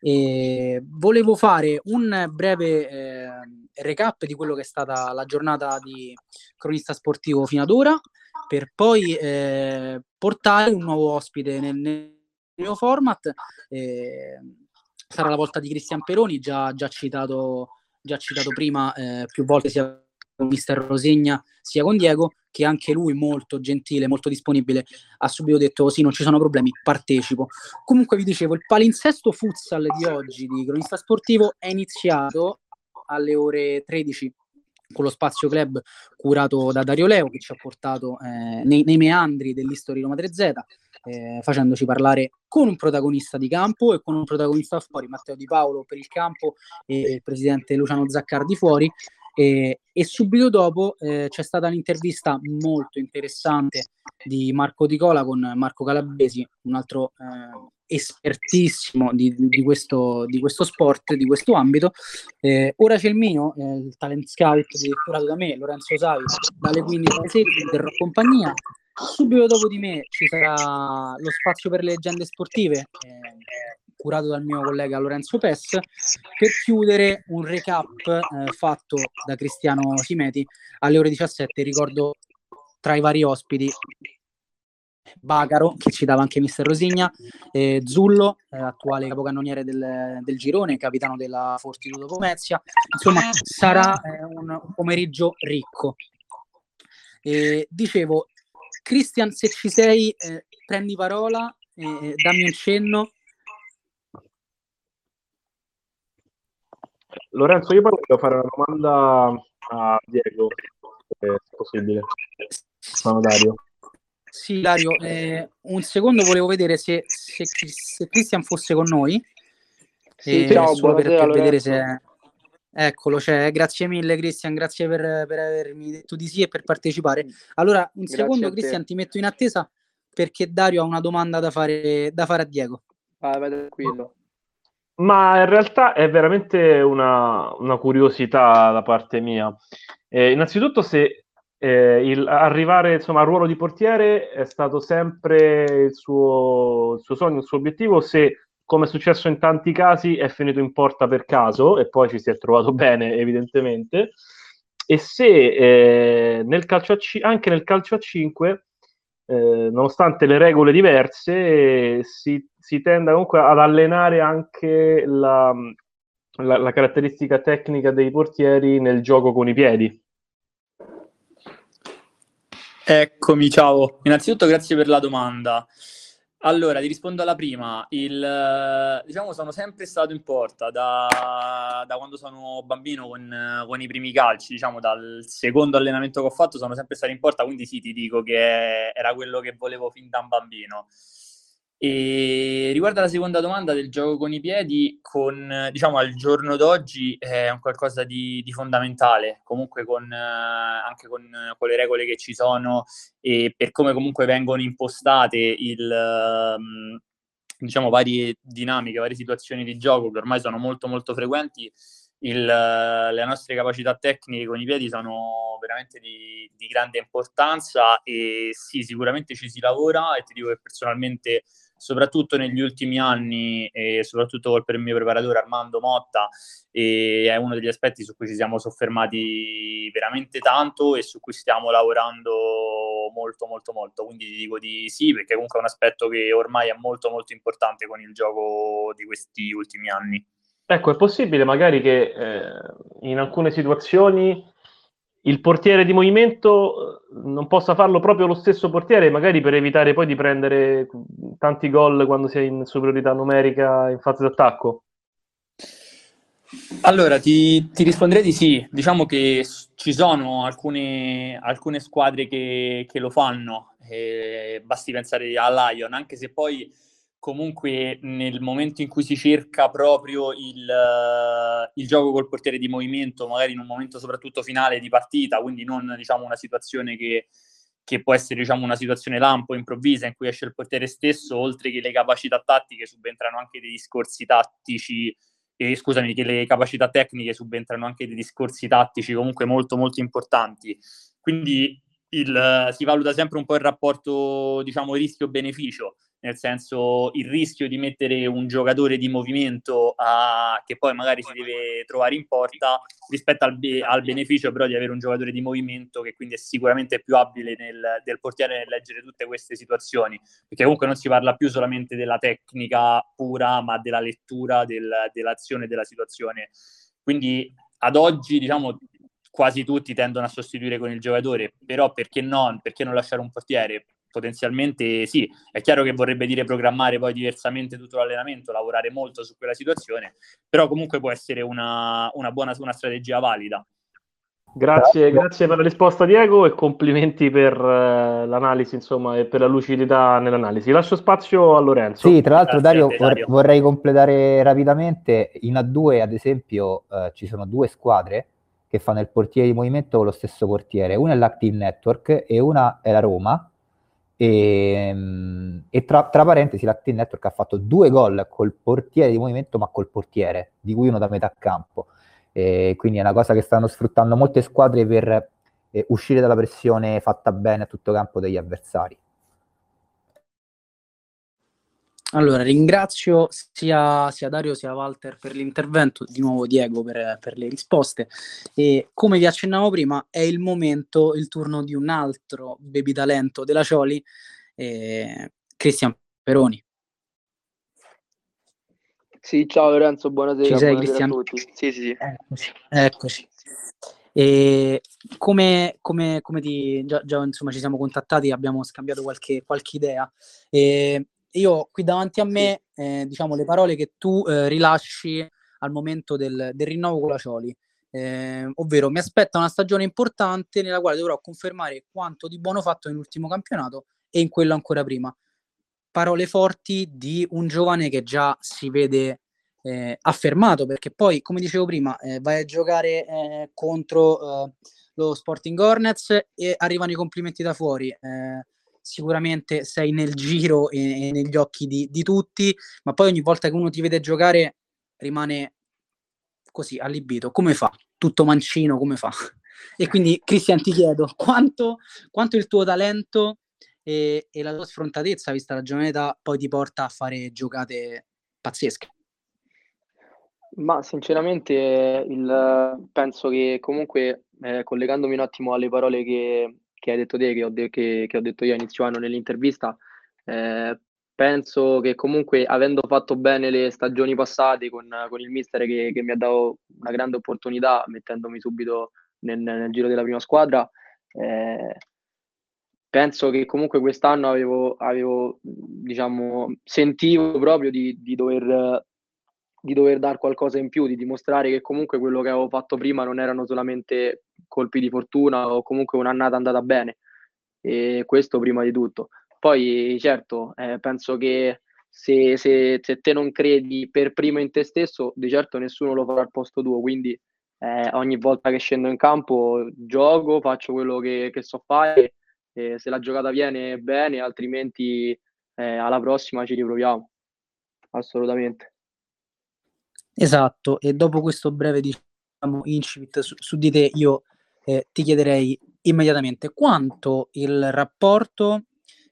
E volevo fare un breve eh, recap di quello che è stata la giornata di cronista sportivo fino ad ora, per poi eh, portare un nuovo ospite nel, nel mio format. Eh, sarà la volta di Cristian Peroni, già, già, citato, già citato prima eh, più volte sia con mister Rosegna sia con Diego, che anche lui molto gentile, molto disponibile, ha subito detto sì, non ci sono problemi, partecipo. Comunque vi dicevo, il palinsesto futsal di oggi di Cronista Sportivo è iniziato alle ore 13 con lo Spazio Club curato da Dario Leo che ci ha portato eh, nei, nei, meandri dell'History Roma 3Z eh, facendoci parlare con un protagonista di campo e con un protagonista fuori, Matteo Di Paolo per il campo e il presidente Luciano Zaccardi fuori e, e subito dopo eh, c'è stata un'intervista molto interessante di Marco Di Cola con Marco Calabresi, un altro eh, espertissimo di, di, questo, di, questo, sport, di questo ambito. Eh, ora c'è il mio, eh, il talent scout curato da me, Lorenzo Savi, dalle 15 alle 16 terrò compagnia. Subito dopo di me ci sarà lo spazio per le leggende sportive, eh, curato dal mio collega Lorenzo Pes, per chiudere un recap eh, fatto da Cristiano Simeti alle ore 17. Ricordo tra i vari ospiti Bacaro, che ci dava anche mister Rosigna, eh, Zullo, eh, attuale capocannoniere del, del, girone, capitano della Fortitudo Pomezia. Insomma, sarà eh, un, pomeriggio ricco. dicevo, Cristian, se ci sei, eh, prendi parola, dammi un cenno Lorenzo, io poi voglio fare una domanda a Diego, se è possibile. Sono Dario. Sì, Dario, eh, un secondo volevo vedere se, se, se Christian fosse con noi. Sì, eh, ciao, solo per, buonasera, per vedere se... Eccolo, cioè, grazie mille Cristian, grazie per, per avermi detto di sì e per partecipare. Allora, un Grazie secondo. Cristian, ti metto in attesa perché Dario ha una domanda da fare, da fare a Diego. Vai, vai tranquillo. Ma in realtà è veramente una, una curiosità da parte mia. Eh, innanzitutto, se eh, il, arrivare insomma, al ruolo di portiere è stato sempre il suo, il suo sogno, il suo obiettivo, se come è successo in tanti casi è finito in porta per caso e poi ci si è trovato [laughs] bene, evidentemente, e se eh, nel c- anche nel calcio a 5 eh, nonostante le regole diverse, si, si tende comunque ad allenare anche la, la, la caratteristica tecnica dei portieri nel gioco con i piedi. Eccomi, ciao. Innanzitutto grazie per la domanda. Allora, ti rispondo alla prima. Il, eh, diciamo, sono sempre stato in porta da, da quando sono bambino con, con i primi calci, diciamo, dal secondo allenamento che ho fatto sono sempre stato in porta, quindi sì, ti dico che era quello che volevo fin da un bambino. E riguardo alla seconda domanda del gioco con i piedi, con, diciamo, al giorno d'oggi è un qualcosa di, di fondamentale, comunque con, eh, anche con, con le regole che ci sono e per come comunque vengono impostate il, ehm, diciamo, varie dinamiche, varie situazioni di gioco che ormai sono molto molto frequenti, il, le nostre capacità tecniche con i piedi sono veramente di, di grande importanza e sì, sicuramente ci si lavora e ti dico che personalmente soprattutto negli ultimi anni e soprattutto col per mio preparatore Armando Motta è uno degli aspetti su cui ci siamo soffermati veramente tanto e su cui stiamo lavorando molto molto molto. Quindi ti dico di sì perché comunque è un aspetto che ormai è molto molto importante con il gioco di questi ultimi anni. Ecco, è possibile magari che eh, in alcune situazioni il portiere di movimento eh, non possa farlo proprio lo stesso portiere, magari per evitare poi di prendere tanti gol quando si è in superiorità numerica in fase d'attacco? Allora, ti, ti, risponderei di sì. Diciamo che ci sono alcune, alcune squadre che, che, lo fanno, eh, basti pensare a Lion, anche se poi comunque nel momento in cui si cerca proprio il, il, gioco col portiere di movimento, magari in un momento soprattutto finale di partita, quindi non diciamo una situazione che, che può essere diciamo una situazione lampo, improvvisa, in cui esce il portiere stesso, oltre che le capacità tattiche subentrano anche dei discorsi tattici, eh, scusami, che le capacità tecniche subentrano anche dei discorsi tattici comunque molto molto importanti. Quindi il, si valuta sempre un po' il rapporto, diciamo, rischio-beneficio nel senso il rischio di mettere un giocatore di movimento a, che poi magari si deve trovare in porta rispetto al, be- al, beneficio però di avere un giocatore di movimento che quindi è sicuramente più abile nel, del portiere nel leggere tutte queste situazioni, perché comunque non si parla più solamente della tecnica pura, ma della lettura del, dell'azione della situazione. Quindi ad oggi, diciamo, quasi tutti tendono a sostituire con il giocatore, però perché no? Perché non lasciare un portiere? Potenzialmente sì, è chiaro che vorrebbe dire programmare poi diversamente tutto l'allenamento, lavorare molto su quella situazione, però comunque può essere una, una buona una strategia valida. Grazie, grazie per la risposta Diego e complimenti per uh, l'analisi insomma e per la lucidità nell'analisi. Lascio spazio a Lorenzo. Sì, tra l'altro Dario, te, Dario, vorrei completare rapidamente, in A2 ad esempio uh, ci sono due squadre che fanno il portiere di movimento con lo stesso portiere, una è l'Active Network e una è la Roma, e, e tra, tra, parentesi, l'Active Network ha fatto due gol col portiere di movimento, ma col portiere, di cui uno da metà campo. E quindi è una cosa che stanno sfruttando molte squadre per eh, uscire dalla pressione fatta bene a tutto campo degli avversari. Allora, ringrazio sia, sia, Dario sia Walter per l'intervento, di nuovo Diego per, per, le risposte. E come vi accennavo prima, è il momento, il turno di un altro baby talento della Cioli, eh, Cristian Peroni. Sì, ciao Lorenzo, buonasera, Ci sei, buonasera a tutti. Sì, sì, sì. Eccoci. Eccoci. E come, come, come ti, già, già, insomma, ci siamo contattati, abbiamo scambiato qualche, qualche idea. E io qui davanti a me, eh, diciamo, le parole che tu eh, rilasci al momento del, del rinnovo con la Cioli. Eh, ovvero mi aspetta una stagione importante nella quale dovrò confermare quanto di buono fatto nell'ultimo campionato e in quello ancora prima. Parole forti di un giovane che già si vede eh, affermato, perché poi, come dicevo prima, eh, vai a giocare eh, contro eh, lo Sporting Hornets e arrivano i complimenti da fuori. Sicuramente sei nel giro e, e negli occhi di, di, tutti, ma poi ogni volta che uno ti vede giocare rimane così allibito. Come fa? Tutto mancino, come fa? [laughs] E quindi, Cristian, ti chiedo quanto, quanto il tuo talento e, e, la tua sfrontatezza, vista la giovane età, poi ti porta a fare giocate pazzesche. Ma sinceramente il, penso che comunque, eh, collegandomi un attimo alle parole che, che hai detto te, che ho, de- che, che ho detto io a inizio anno nell'intervista, eh, penso che comunque avendo fatto bene le stagioni passate con, con il mister che, che, mi ha dato una grande opportunità mettendomi subito nel, nel giro della prima squadra, eh, penso che comunque quest'anno avevo, avevo diciamo, sentivo proprio di, di dover di dover dare qualcosa in più, di dimostrare che comunque quello che avevo fatto prima non erano solamente colpi di fortuna o comunque un'annata andata bene. E questo prima di tutto. Poi certo, eh, penso che se, se, se, te non credi per primo in te stesso, di certo nessuno lo farà al posto tuo, quindi eh, ogni volta che scendo in campo gioco, faccio quello che, che so fare, e se la giocata viene bene, altrimenti eh, alla prossima ci riproviamo. Assolutamente. Esatto, e dopo questo breve diciamo, incipit su, su di te, io eh, ti chiederei immediatamente quanto il rapporto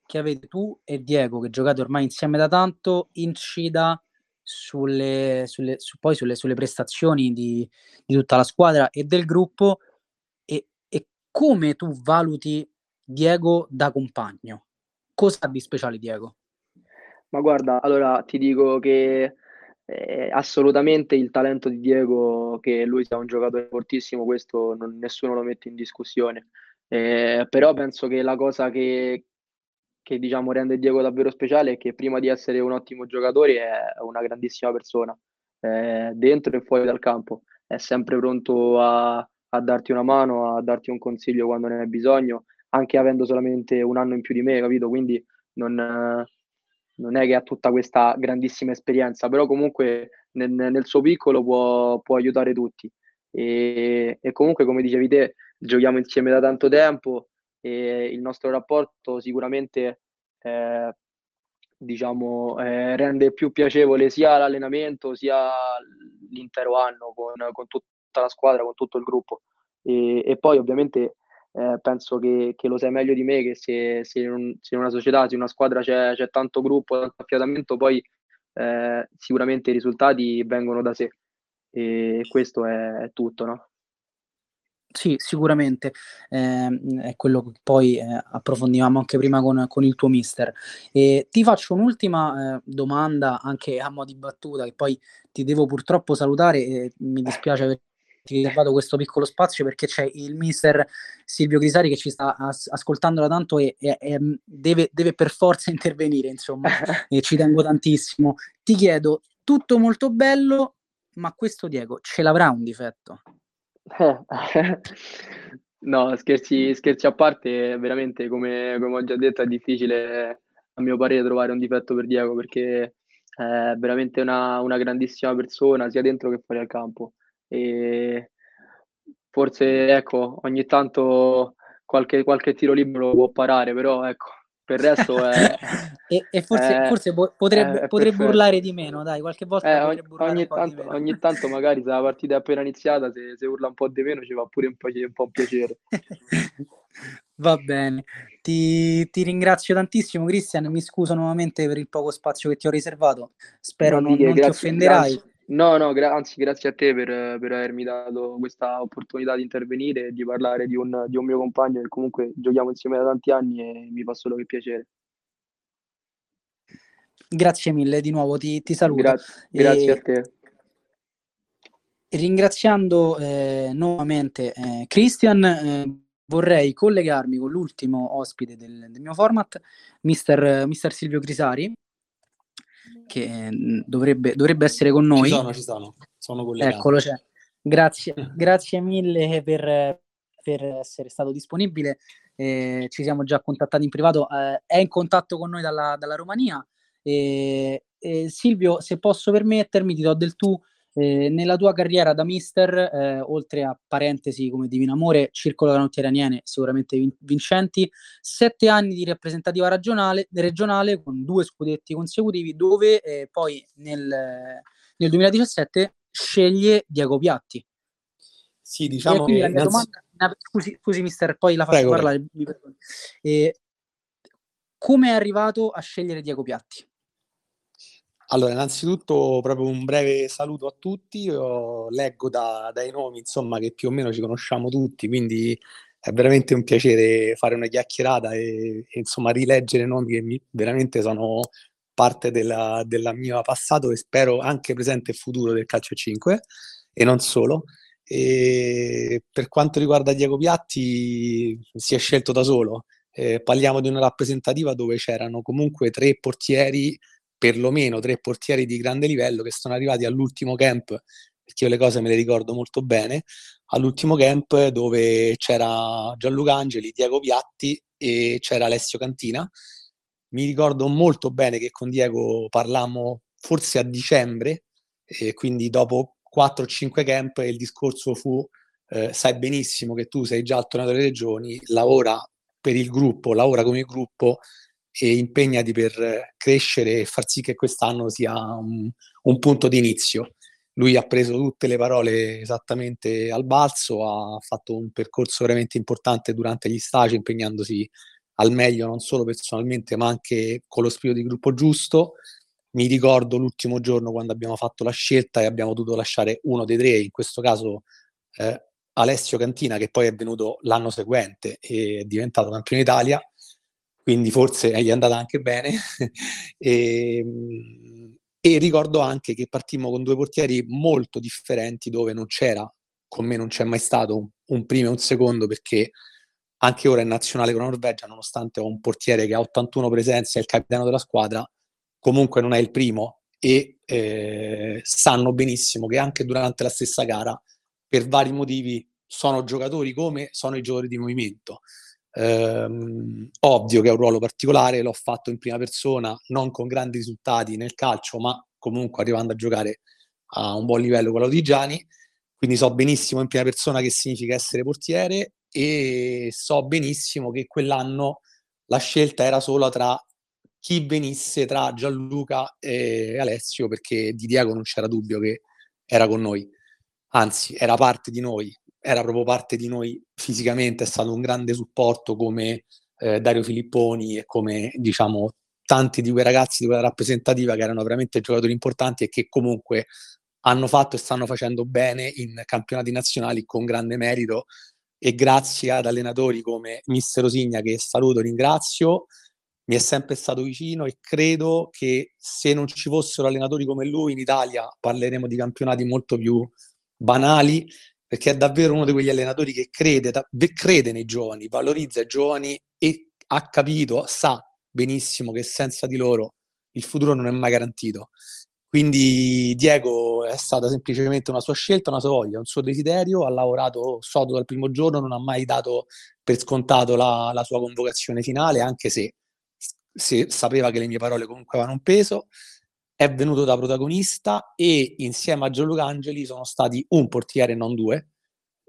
che avete tu e Diego, che giocate ormai insieme da tanto, incida sulle, sulle, su, poi sulle, sulle prestazioni di, di, tutta la squadra e del gruppo e, e come tu valuti Diego da compagno. Cosa ha di speciale Diego? Ma guarda, allora ti dico che eh, assolutamente il talento di Diego, che lui sia un giocatore fortissimo, questo non, nessuno lo mette in discussione. Eh, però penso che la cosa che, che diciamo, rende Diego davvero speciale è che prima di essere un ottimo giocatore è una grandissima persona, eh, dentro e fuori dal campo. È sempre pronto a, a darti una mano, a darti un consiglio quando ne hai bisogno, anche avendo solamente un anno in più di me, capito? Quindi non, non è che ha tutta questa grandissima esperienza, però comunque nel, nel suo piccolo può, può aiutare tutti. E, e, comunque, come dicevi te, giochiamo insieme da tanto tempo e il nostro rapporto sicuramente eh, diciamo, eh, rende più piacevole sia l'allenamento sia l'intero anno con, con, tutta la squadra, con tutto il gruppo. E, e poi ovviamente eh, penso che, che, lo sai meglio di me che se, se, un, se in, una società, se in una squadra c'è, c'è tanto gruppo, tanto affiatamento, poi eh, sicuramente i risultati vengono da sé e questo è, è tutto, no? Sì, sicuramente eh, è quello che poi eh, approfondivamo anche prima con, con il tuo mister. E ti faccio un'ultima eh, domanda, anche a mo' di battuta, che poi ti devo purtroppo salutare e mi dispiace aver ti riservato questo piccolo spazio perché c'è il mister Silvio Grisari che ci sta as- ascoltando da tanto e, e, e deve, deve, per forza [laughs] intervenire, insomma, [laughs] e ci tengo tantissimo. Ti chiedo, tutto molto bello, ma questo Diego ce l'avrà un difetto? [laughs] no, scherzi, scherzi, a parte, veramente, come, come ho già detto, è difficile, a mio parere, trovare un difetto per Diego perché è veramente una, una grandissima persona, sia dentro che fuori al campo e forse ecco, ogni tanto qualche, qualche tiro libero può parare, però ecco, per il resto è... [laughs] e, e, forse, è, forse potrebbe, è potrebbe urlare di meno, dai, qualche volta eh, ogni, tanto, ogni, [laughs] tanto, magari se la partita è appena iniziata, se, se, urla un po' di meno ci fa pure un po', un, po un piacere. [laughs] Va bene, ti, ti, ringrazio tantissimo Cristian, mi scuso nuovamente per il poco spazio che ti ho riservato, spero non, non, non grazie, ti offenderai. Grazie. No, no, gra- anzi grazie a te per, per, avermi dato questa opportunità di intervenire e di parlare di un, di un, mio compagno che comunque giochiamo insieme da tanti anni e mi fa solo che piacere. Grazie mille di nuovo, ti, ti saluto. Gra- grazie e, a te. Ringraziando eh, nuovamente eh, Christian, eh, vorrei collegarmi con l'ultimo ospite del, del mio format, mister, mister Silvio Grisari, che mm, dovrebbe, dovrebbe essere con noi. Ci sono, ci sono, sono collegato. Eccolo c'è. Grazie, [laughs] grazie mille per, per essere stato disponibile. Eh, ci siamo già contattati in privato. Eh, è in contatto con noi dalla, dalla Romania. Eh, Silvio, se posso permettermi, ti do del tu. Eh, nella tua carriera da mister, eh, oltre a parentesi come Divino Amore, Circolo Canottiere Aniene, sicuramente vin- vincenti, sette anni di rappresentativa regionale, regionale con due scudetti consecutivi, dove eh, poi nel, nel 2017 sceglie Diego Piatti. Sì, diciamo che... Innanzi... Domanda, scusi, scusi, mister, poi la faccio Prego. parlare. Come è arrivato a scegliere Diego Piatti? Allora, innanzitutto proprio un breve saluto a tutti, Io leggo da, dai nomi insomma che più o meno ci conosciamo tutti, quindi è veramente un piacere fare una chiacchierata e, e insomma rileggere nomi che mi, veramente sono parte della, della mia passato e spero anche presente e futuro del calcio 5 e non solo. E per quanto riguarda Diego Piatti si è scelto da solo, eh, parliamo di una rappresentativa dove c'erano comunque tre portieri perlomeno tre portieri di grande livello che sono arrivati all'ultimo camp, perché io le cose me le ricordo molto bene, all'ultimo camp dove c'era Gianluca Angeli, Diego Piatti e c'era Alessio Cantina. Mi ricordo molto bene che con Diego parlammo forse a dicembre, e quindi dopo 4-5 camp il discorso fu eh, sai benissimo che tu sei già al torneo delle regioni, lavora per il gruppo, lavora come gruppo, e impegnati per crescere e far sì che quest'anno sia un, un punto di inizio. Lui ha preso tutte le parole esattamente al balzo, ha fatto un percorso veramente importante durante gli stage, impegnandosi al meglio non solo personalmente ma anche con lo spirito di gruppo giusto. Mi ricordo l'ultimo giorno quando abbiamo fatto la scelta e abbiamo dovuto lasciare uno dei tre, in questo caso eh, Alessio Cantina, che poi è venuto l'anno seguente e è diventato campione Italia quindi forse è andata anche bene. e, [laughs] ehm, e, ricordo anche che partimmo con due portieri molto differenti dove non c'era, con me non c'è mai stato un, primo e un secondo perché anche ora in nazionale con la Norvegia, nonostante ho un portiere che ha 81 presenze e il capitano della squadra, comunque non è il primo e eh, sanno benissimo che anche durante la stessa gara, per vari motivi, sono giocatori come sono i giocatori di movimento. Ehm, ovvio che è un ruolo particolare, l'ho fatto in prima persona, non con grandi risultati nel calcio, ma comunque arrivando a giocare a un buon livello con l'Audigiani, quindi so benissimo in prima persona che significa essere portiere e so benissimo che quell'anno la scelta era solo tra chi venisse tra Gianluca e Alessio, perché di Diego non c'era dubbio che era con noi, anzi era parte di noi, era proprio parte di noi fisicamente, è stato un grande supporto come eh, Dario Filipponi e come diciamo tanti di quei ragazzi di quella rappresentativa che erano veramente giocatori importanti e che comunque hanno fatto e stanno facendo bene in campionati nazionali con grande merito. E grazie ad allenatori come Mister Osigna che saluto e ringrazio mi è sempre stato vicino e credo che se non ci fossero allenatori come lui in Italia parleremo di campionati molto più banali perché è davvero uno di quegli allenatori che crede, crede nei giovani, valorizza i giovani e ha capito, sa benissimo che senza di loro il futuro non è mai garantito. Quindi Diego è stata semplicemente una sua scelta, una sua voglia, un suo desiderio, ha lavorato sodo dal primo giorno, non ha mai dato per scontato la, la sua convocazione finale, anche se, se sapeva che le mie parole comunque avevano un peso è venuto da protagonista e insieme a Gianluca Angeli sono stati un portiere, non due.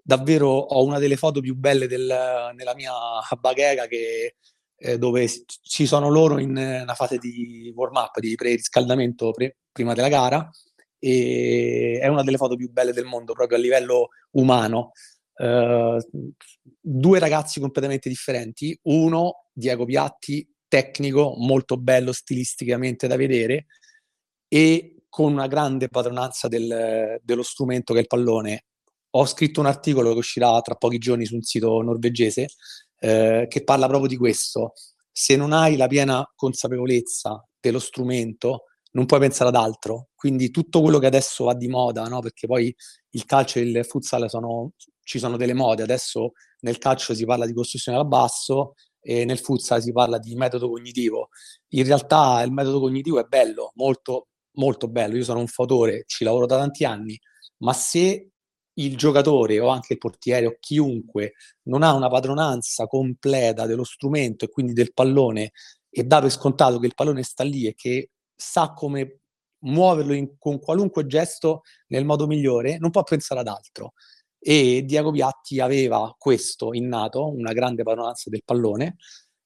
Davvero ho una delle foto più belle del, nella mia baghega che, eh, dove ci sono loro in una fase di warm-up, di pre-riscaldamento pre- prima della gara e è una delle foto più belle del mondo proprio a livello umano. Uh, due ragazzi completamente differenti, uno Diego Piatti, tecnico, molto bello stilisticamente da vedere, e con una grande padronanza del, dello strumento che è il pallone. Ho scritto un articolo che uscirà tra pochi giorni su un sito norvegese eh, che parla proprio di questo. Se non hai la piena consapevolezza dello strumento, non puoi pensare ad altro. Quindi tutto quello che adesso va di moda, no? perché poi il calcio e il futsal sono, ci sono delle mode. Adesso nel calcio si parla di costruzione da basso, e nel futsal si parla di metodo cognitivo. In realtà il metodo cognitivo è bello, molto, molto bello. Io sono un fautore, ci lavoro da tanti anni, ma se il giocatore o anche il portiere o chiunque non ha una padronanza completa dello strumento e quindi del pallone e dà per scontato che il pallone sta lì e che sa come muoverlo in, con qualunque gesto nel modo migliore, non può pensare ad altro. E Diego Piatti aveva questo innato, una grande padronanza del pallone,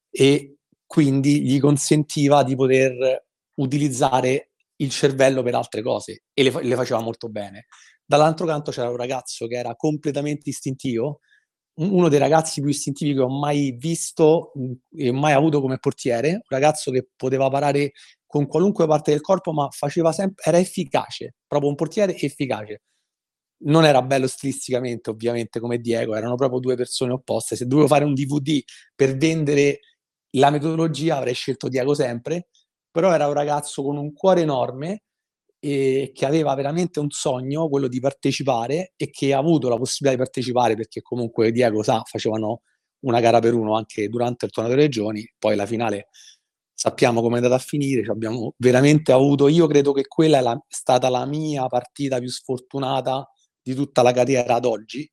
e quindi gli consentiva di poter utilizzare il cervello per altre cose e le, le faceva molto bene. Dall'altro canto c'era un ragazzo che era completamente istintivo, uno dei ragazzi più istintivi che ho mai visto e mai avuto come portiere, un ragazzo che poteva parare con qualunque parte del corpo, ma faceva sempre, era efficace, proprio un portiere efficace. Non era bello stilisticamente, ovviamente, come Diego, erano proprio due persone opposte. Se dovevo fare un DVD per vendere la metodologia, avrei scelto Diego sempre, però era un ragazzo con un cuore enorme e che aveva veramente un sogno, quello di partecipare e che ha avuto la possibilità di partecipare perché comunque Diego sa, facevano una gara per uno anche durante il torneo delle regioni, poi la finale sappiamo come è andata a finire, cioè abbiamo veramente avuto, io credo che quella è la, stata la mia partita più sfortunata di tutta la carriera ad oggi,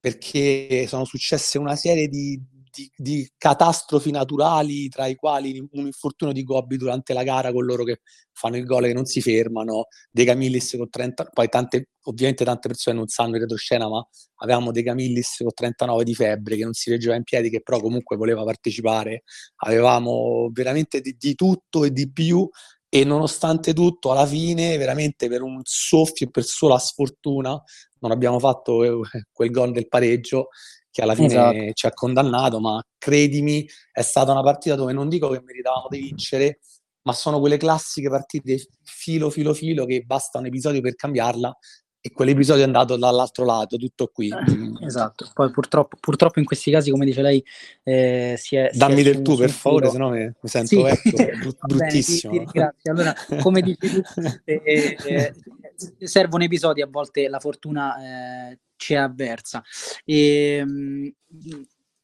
perché sono successe una serie di, di, di, catastrofi naturali, tra i quali un infortunio di Gobbi durante la gara con loro che fanno il gol e non si fermano, De Camillis con 30, poi tante, ovviamente tante persone non sanno in retroscena, ma avevamo De Camillis con 39 di febbre che non si reggeva in piedi, che però comunque voleva partecipare, avevamo veramente di, di tutto e di più e nonostante tutto alla fine veramente per un soffio e per sola sfortuna non abbiamo fatto eh, quel gol del pareggio che alla fine esatto. ci ha condannato, ma credimi, è stata una partita dove non dico che meritavamo di vincere, ma sono quelle classiche partite filo filo filo che basta un episodio per cambiarla e quell'episodio è andato dall'altro lato, tutto qui. Eh, esatto, poi purtroppo, purtroppo, in questi casi, come dice lei, eh, si è... Dammi si è del tu per favore, se no mi, sento sì. [laughs] vecchio, bruttissimo. Bene, ti, ti. Allora, come dici tu, [laughs] eh, eh, eh, servono episodi, a volte la fortuna eh, ci è avversa. E, ehm,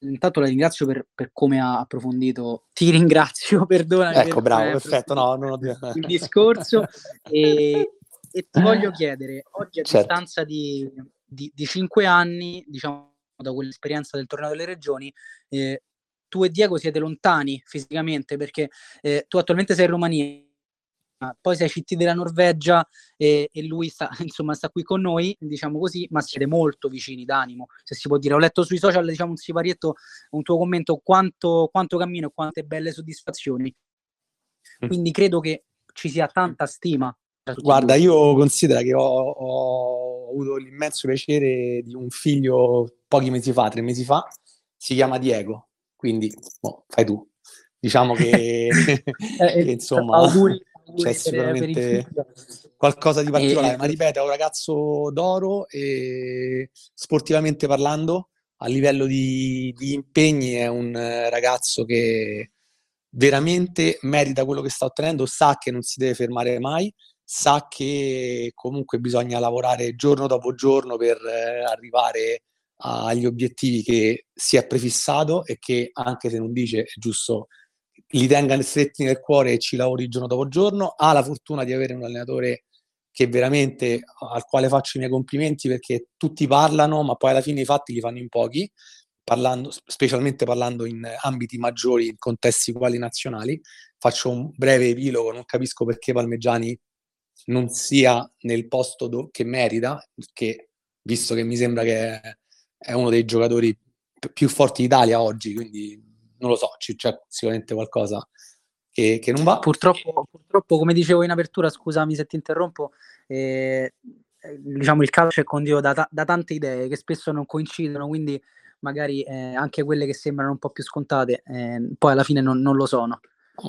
intanto la ringrazio per, per, come ha approfondito. Ti ringrazio, [laughs] perdona. Ecco, per, bravo, perfetto. No, non ho... Il discorso. e, e ti voglio chiedere, oggi a certo. distanza di, di, di, cinque anni, diciamo, da quell'esperienza del torneo delle regioni, eh, tu e Diego siete lontani fisicamente perché eh, tu attualmente sei in Romania, poi sei CT della Norvegia e, e, lui sta, [laughs] insomma, sta qui con noi, diciamo così, ma siete molto vicini d'animo, se si può dire. Ho letto sui social, diciamo, un siparietto, un tuo commento, quanto, quanto cammino e quante belle soddisfazioni. Mm. Quindi credo che ci sia tanta stima. Guarda, io considero che ho, ho, avuto l'immenso piacere di un figlio pochi mesi fa, tre mesi fa, si chiama Diego, quindi oh, fai tu. Diciamo che, [laughs] [laughs] eh, che insomma... Auguri, c'è sicuramente qualcosa di particolare, e... ma ripeto, è un ragazzo d'oro e sportivamente parlando, a livello di, di impegni è un ragazzo che veramente merita quello che sta ottenendo, sa che non si deve fermare mai, sa che comunque bisogna lavorare giorno dopo giorno per eh, arrivare agli obiettivi che si è prefissato e che anche se non dice è giusto li tenga stretti nel cuore e ci lavori giorno dopo giorno. Ha la fortuna di avere un allenatore che veramente al quale faccio i miei complimenti perché tutti parlano, ma poi alla fine i fatti li fanno in pochi, parlando, specialmente parlando in ambiti maggiori, in contesti quali nazionali. Faccio un breve epilogo, non capisco perché Palmegiani non sia nel posto do- che merita, perché visto che mi sembra che è uno dei giocatori più forti d'Italia oggi, quindi non lo so, c'è sicuramente qualcosa che, che non va. Purtroppo, purtroppo, come dicevo in apertura, scusami se ti interrompo, eh, diciamo il calcio è condito da, da, tante idee che spesso non coincidono, quindi magari eh, anche quelle che sembrano un po' più scontate, eh, poi alla fine non, non lo sono.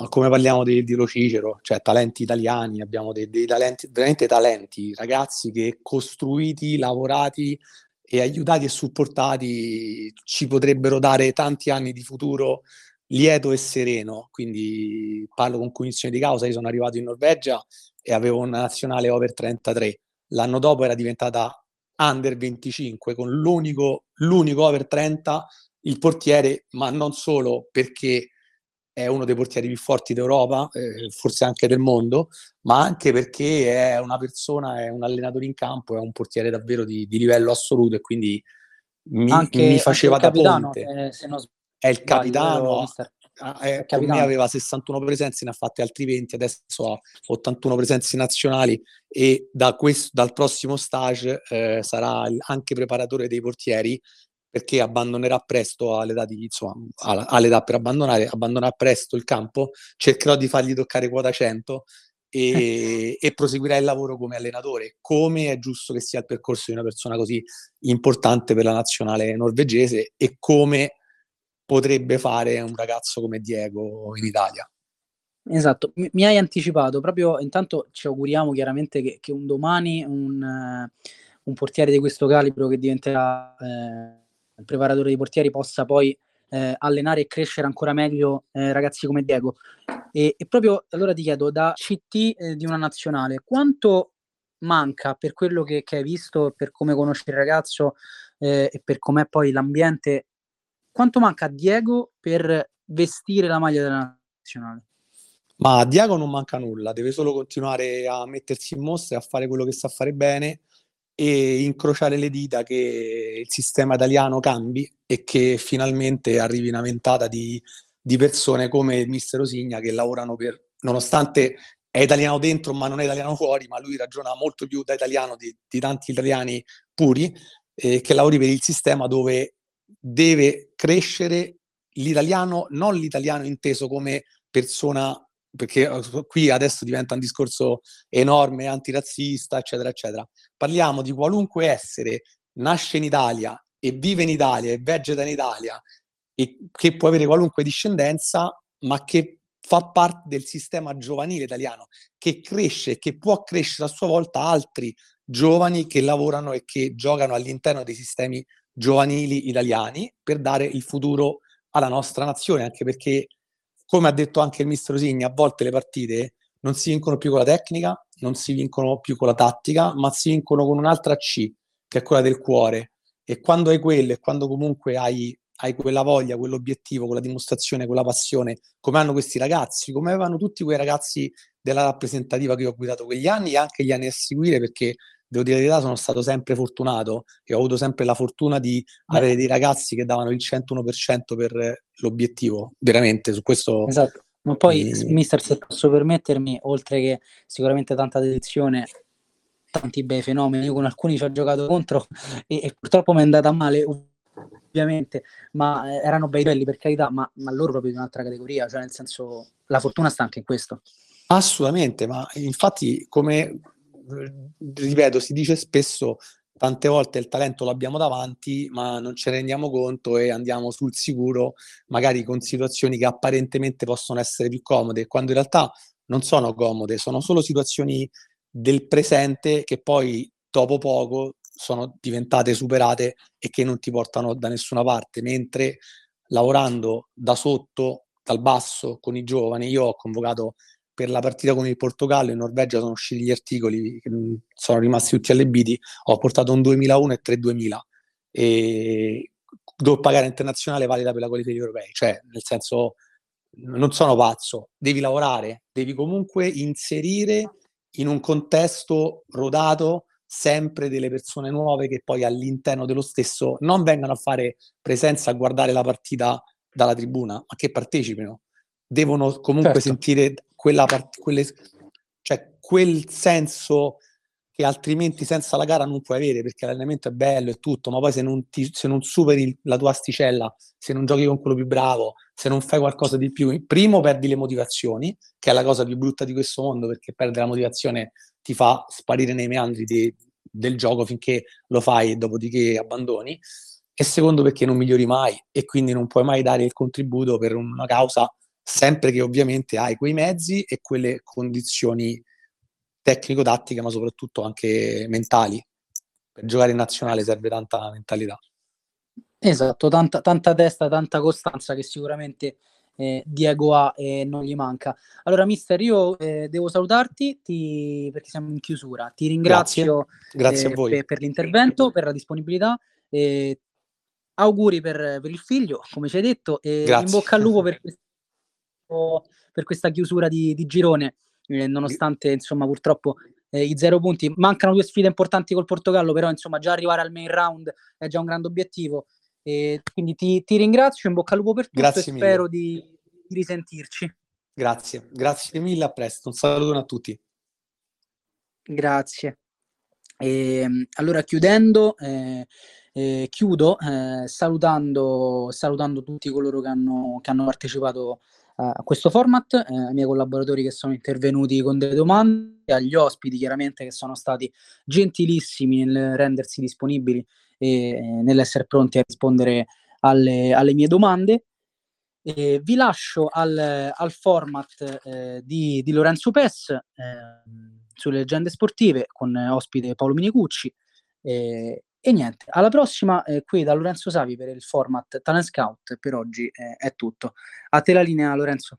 come parliamo di, di Lo Cicero, cioè talenti italiani, abbiamo dei, dei talenti, veramente talenti, ragazzi che costruiti, lavorati e aiutati e supportati ci potrebbero dare tanti anni di futuro lieto e sereno. Quindi parlo con cognizione di causa. Io sono arrivato in Norvegia e avevo una nazionale over 33. L'anno dopo era diventata under 25 con l'unico, l'unico over 30 il portiere, ma non solo perché è uno dei portieri più forti d'Europa, eh, forse anche del mondo, ma anche perché è una persona, è un allenatore in campo, è un portiere davvero di, di livello assoluto e quindi mi, anche, mi faceva da capitano, ponte. Eh, non è il capitano, eh, con me aveva 61 presenze, ne ha fatte altri 20, adesso ha 81 presenze nazionali e da questo, dal prossimo stage eh, sarà anche preparatore dei portieri perché abbandonerà presto all'età, di, insomma, all'età per abbandonare, abbandonerà presto il campo, cercherò di fargli toccare quota 100 e, [laughs] e, proseguirà il lavoro come allenatore, come è giusto che sia il percorso di una persona così importante per la nazionale norvegese e come potrebbe fare un ragazzo come Diego in Italia. Esatto, mi, mi hai anticipato, proprio intanto ci auguriamo chiaramente che, che un domani un, uh, un, portiere di questo calibro che diventerà uh, il preparatore dei portieri possa poi uh, allenare e crescere ancora meglio ragazzi come Diego. E, e, proprio allora ti chiedo, da CT di una nazionale, quanto manca per quello che, che hai visto, per come conosci il ragazzo e per com'è poi l'ambiente quanto manca a Diego per vestire la maglia della nazionale? Ma a Diego non manca nulla, deve solo continuare a mettersi in mostra e a fare quello che sa fare bene e incrociare le dita che il sistema italiano cambi e che finalmente arrivi una ventata di, di persone come il mister Osigna che lavorano per, nonostante è italiano dentro ma non è italiano fuori, ma lui ragiona molto più da italiano di, di tanti italiani puri, eh, che lavori per il sistema dove deve crescere l'italiano, non l'italiano inteso come persona, perché eh, qui adesso diventa un discorso enorme, antirazzista, eccetera, eccetera. Parliamo di qualunque essere nasce in Italia e vive in Italia e vegeta in Italia e che può avere qualunque discendenza, ma che fa parte del sistema giovanile italiano, che cresce e che può crescere a sua volta altri giovani che lavorano e che giocano all'interno dei sistemi giovanili italiani per dare il futuro alla nostra nazione, anche perché, come ha detto anche il mister Osigni, a volte le partite non si vincono più con la tecnica, non si vincono più con la tattica, ma si vincono con un'altra C, che è quella del cuore. E quando hai quello e quando comunque hai, hai quella voglia, quell'obiettivo, quella dimostrazione, quella passione, come hanno questi ragazzi, come avevano tutti quei ragazzi della rappresentativa che ho guidato quegli anni e anche gli anni a seguire, perché devo dire la verità, sono stato sempre fortunato e ho avuto sempre la fortuna di avere dei ragazzi che davano il 101% per l'obiettivo, veramente, su questo... Esatto. Ma poi, e... mister, se posso permettermi, oltre che sicuramente tanta dedizione, tanti bei fenomeni, io con alcuni ci ho giocato contro e, e purtroppo mi è andata male, ovviamente, ma eh, erano bei belli per carità, ma, ma loro proprio di un'altra categoria, cioè nel senso, la fortuna sta anche in questo. Assolutamente, ma infatti come ripeto, si dice spesso, tante volte il talento l'abbiamo davanti, ma non ce ne rendiamo conto e andiamo sul sicuro, magari con situazioni che apparentemente possono essere più comode, quando in realtà non sono comode, sono solo situazioni del presente che poi dopo poco sono diventate superate e che non ti portano da nessuna parte, mentre lavorando da sotto, dal basso, con i giovani, io ho convocato per la partita con il Portogallo in Norvegia sono usciti gli articoli che sono rimasti tutti allebiti, ho portato un 2001 e 3 2000 e doppia gara internazionale valida per la qualità degli europei, cioè nel senso non sono pazzo, devi lavorare, devi comunque inserire in un contesto rodato sempre delle persone nuove che poi all'interno dello stesso non vengano a fare presenza a guardare la partita dalla tribuna, ma che partecipino devono comunque certo. sentire quella part- quelle, cioè quel senso che altrimenti senza la gara non puoi avere perché l'allenamento è bello e tutto, ma poi se non, ti, se non superi la tua asticella, se non giochi con quello più bravo, se non fai qualcosa di più, primo perdi le motivazioni, che è la cosa più brutta di questo mondo perché perdere la motivazione ti fa sparire nei meandri di, del gioco finché lo fai e dopodiché abbandoni, e secondo perché non migliori mai e quindi non puoi mai dare il contributo per una causa sempre che ovviamente hai quei mezzi e quelle condizioni tecnico-tattiche, ma soprattutto anche mentali. Per giocare in nazionale serve tanta mentalità. Esatto, tanta, tanta testa, tanta costanza che sicuramente eh, Diego ha e non gli manca. Allora, mister, io eh, devo salutarti ti, perché siamo in chiusura. Ti ringrazio Grazie. Grazie eh, per, per, l'intervento, per la disponibilità auguri per, per, il figlio, come ci hai detto, e Grazie. in bocca al lupo per, questo, [laughs] per questa chiusura di, di girone, eh, nonostante insomma purtroppo eh, i zero punti. Mancano due sfide importanti col Portogallo, però insomma già arrivare al main round è già un grande obiettivo. E quindi ti, ti ringrazio, in bocca al lupo per tutto Grazie e mille. spero di, di risentirci. Grazie, grazie mille, a presto. Un saluto a tutti. Grazie. E, ehm, allora chiudendo, eh, eh, chiudo eh, salutando, salutando, tutti coloro che hanno, che hanno partecipato a questo format, eh, ai miei collaboratori che sono intervenuti con delle domande, agli ospiti chiaramente che sono stati gentilissimi nel rendersi disponibili e eh, nell'essere pronti a rispondere alle, alle mie domande. E vi lascio al, al format eh, di, di, Lorenzo Pes eh, sulle leggende sportive con ospite Paolo Minicucci. E niente, alla prossima eh, qui da Lorenzo Savi per il format Talent Scout. Per oggi eh, è tutto. A te la linea, Lorenzo.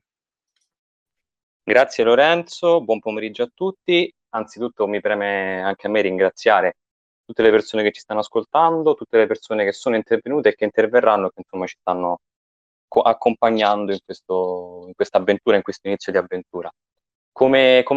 Grazie Lorenzo, buon pomeriggio a tutti. Anzitutto mi preme anche a me ringraziare tutte le persone che ci stanno ascoltando, tutte le persone che sono intervenute e che interverranno, che insomma ci stanno co- accompagnando in questa avventura, in questo inizio di avventura. Come, come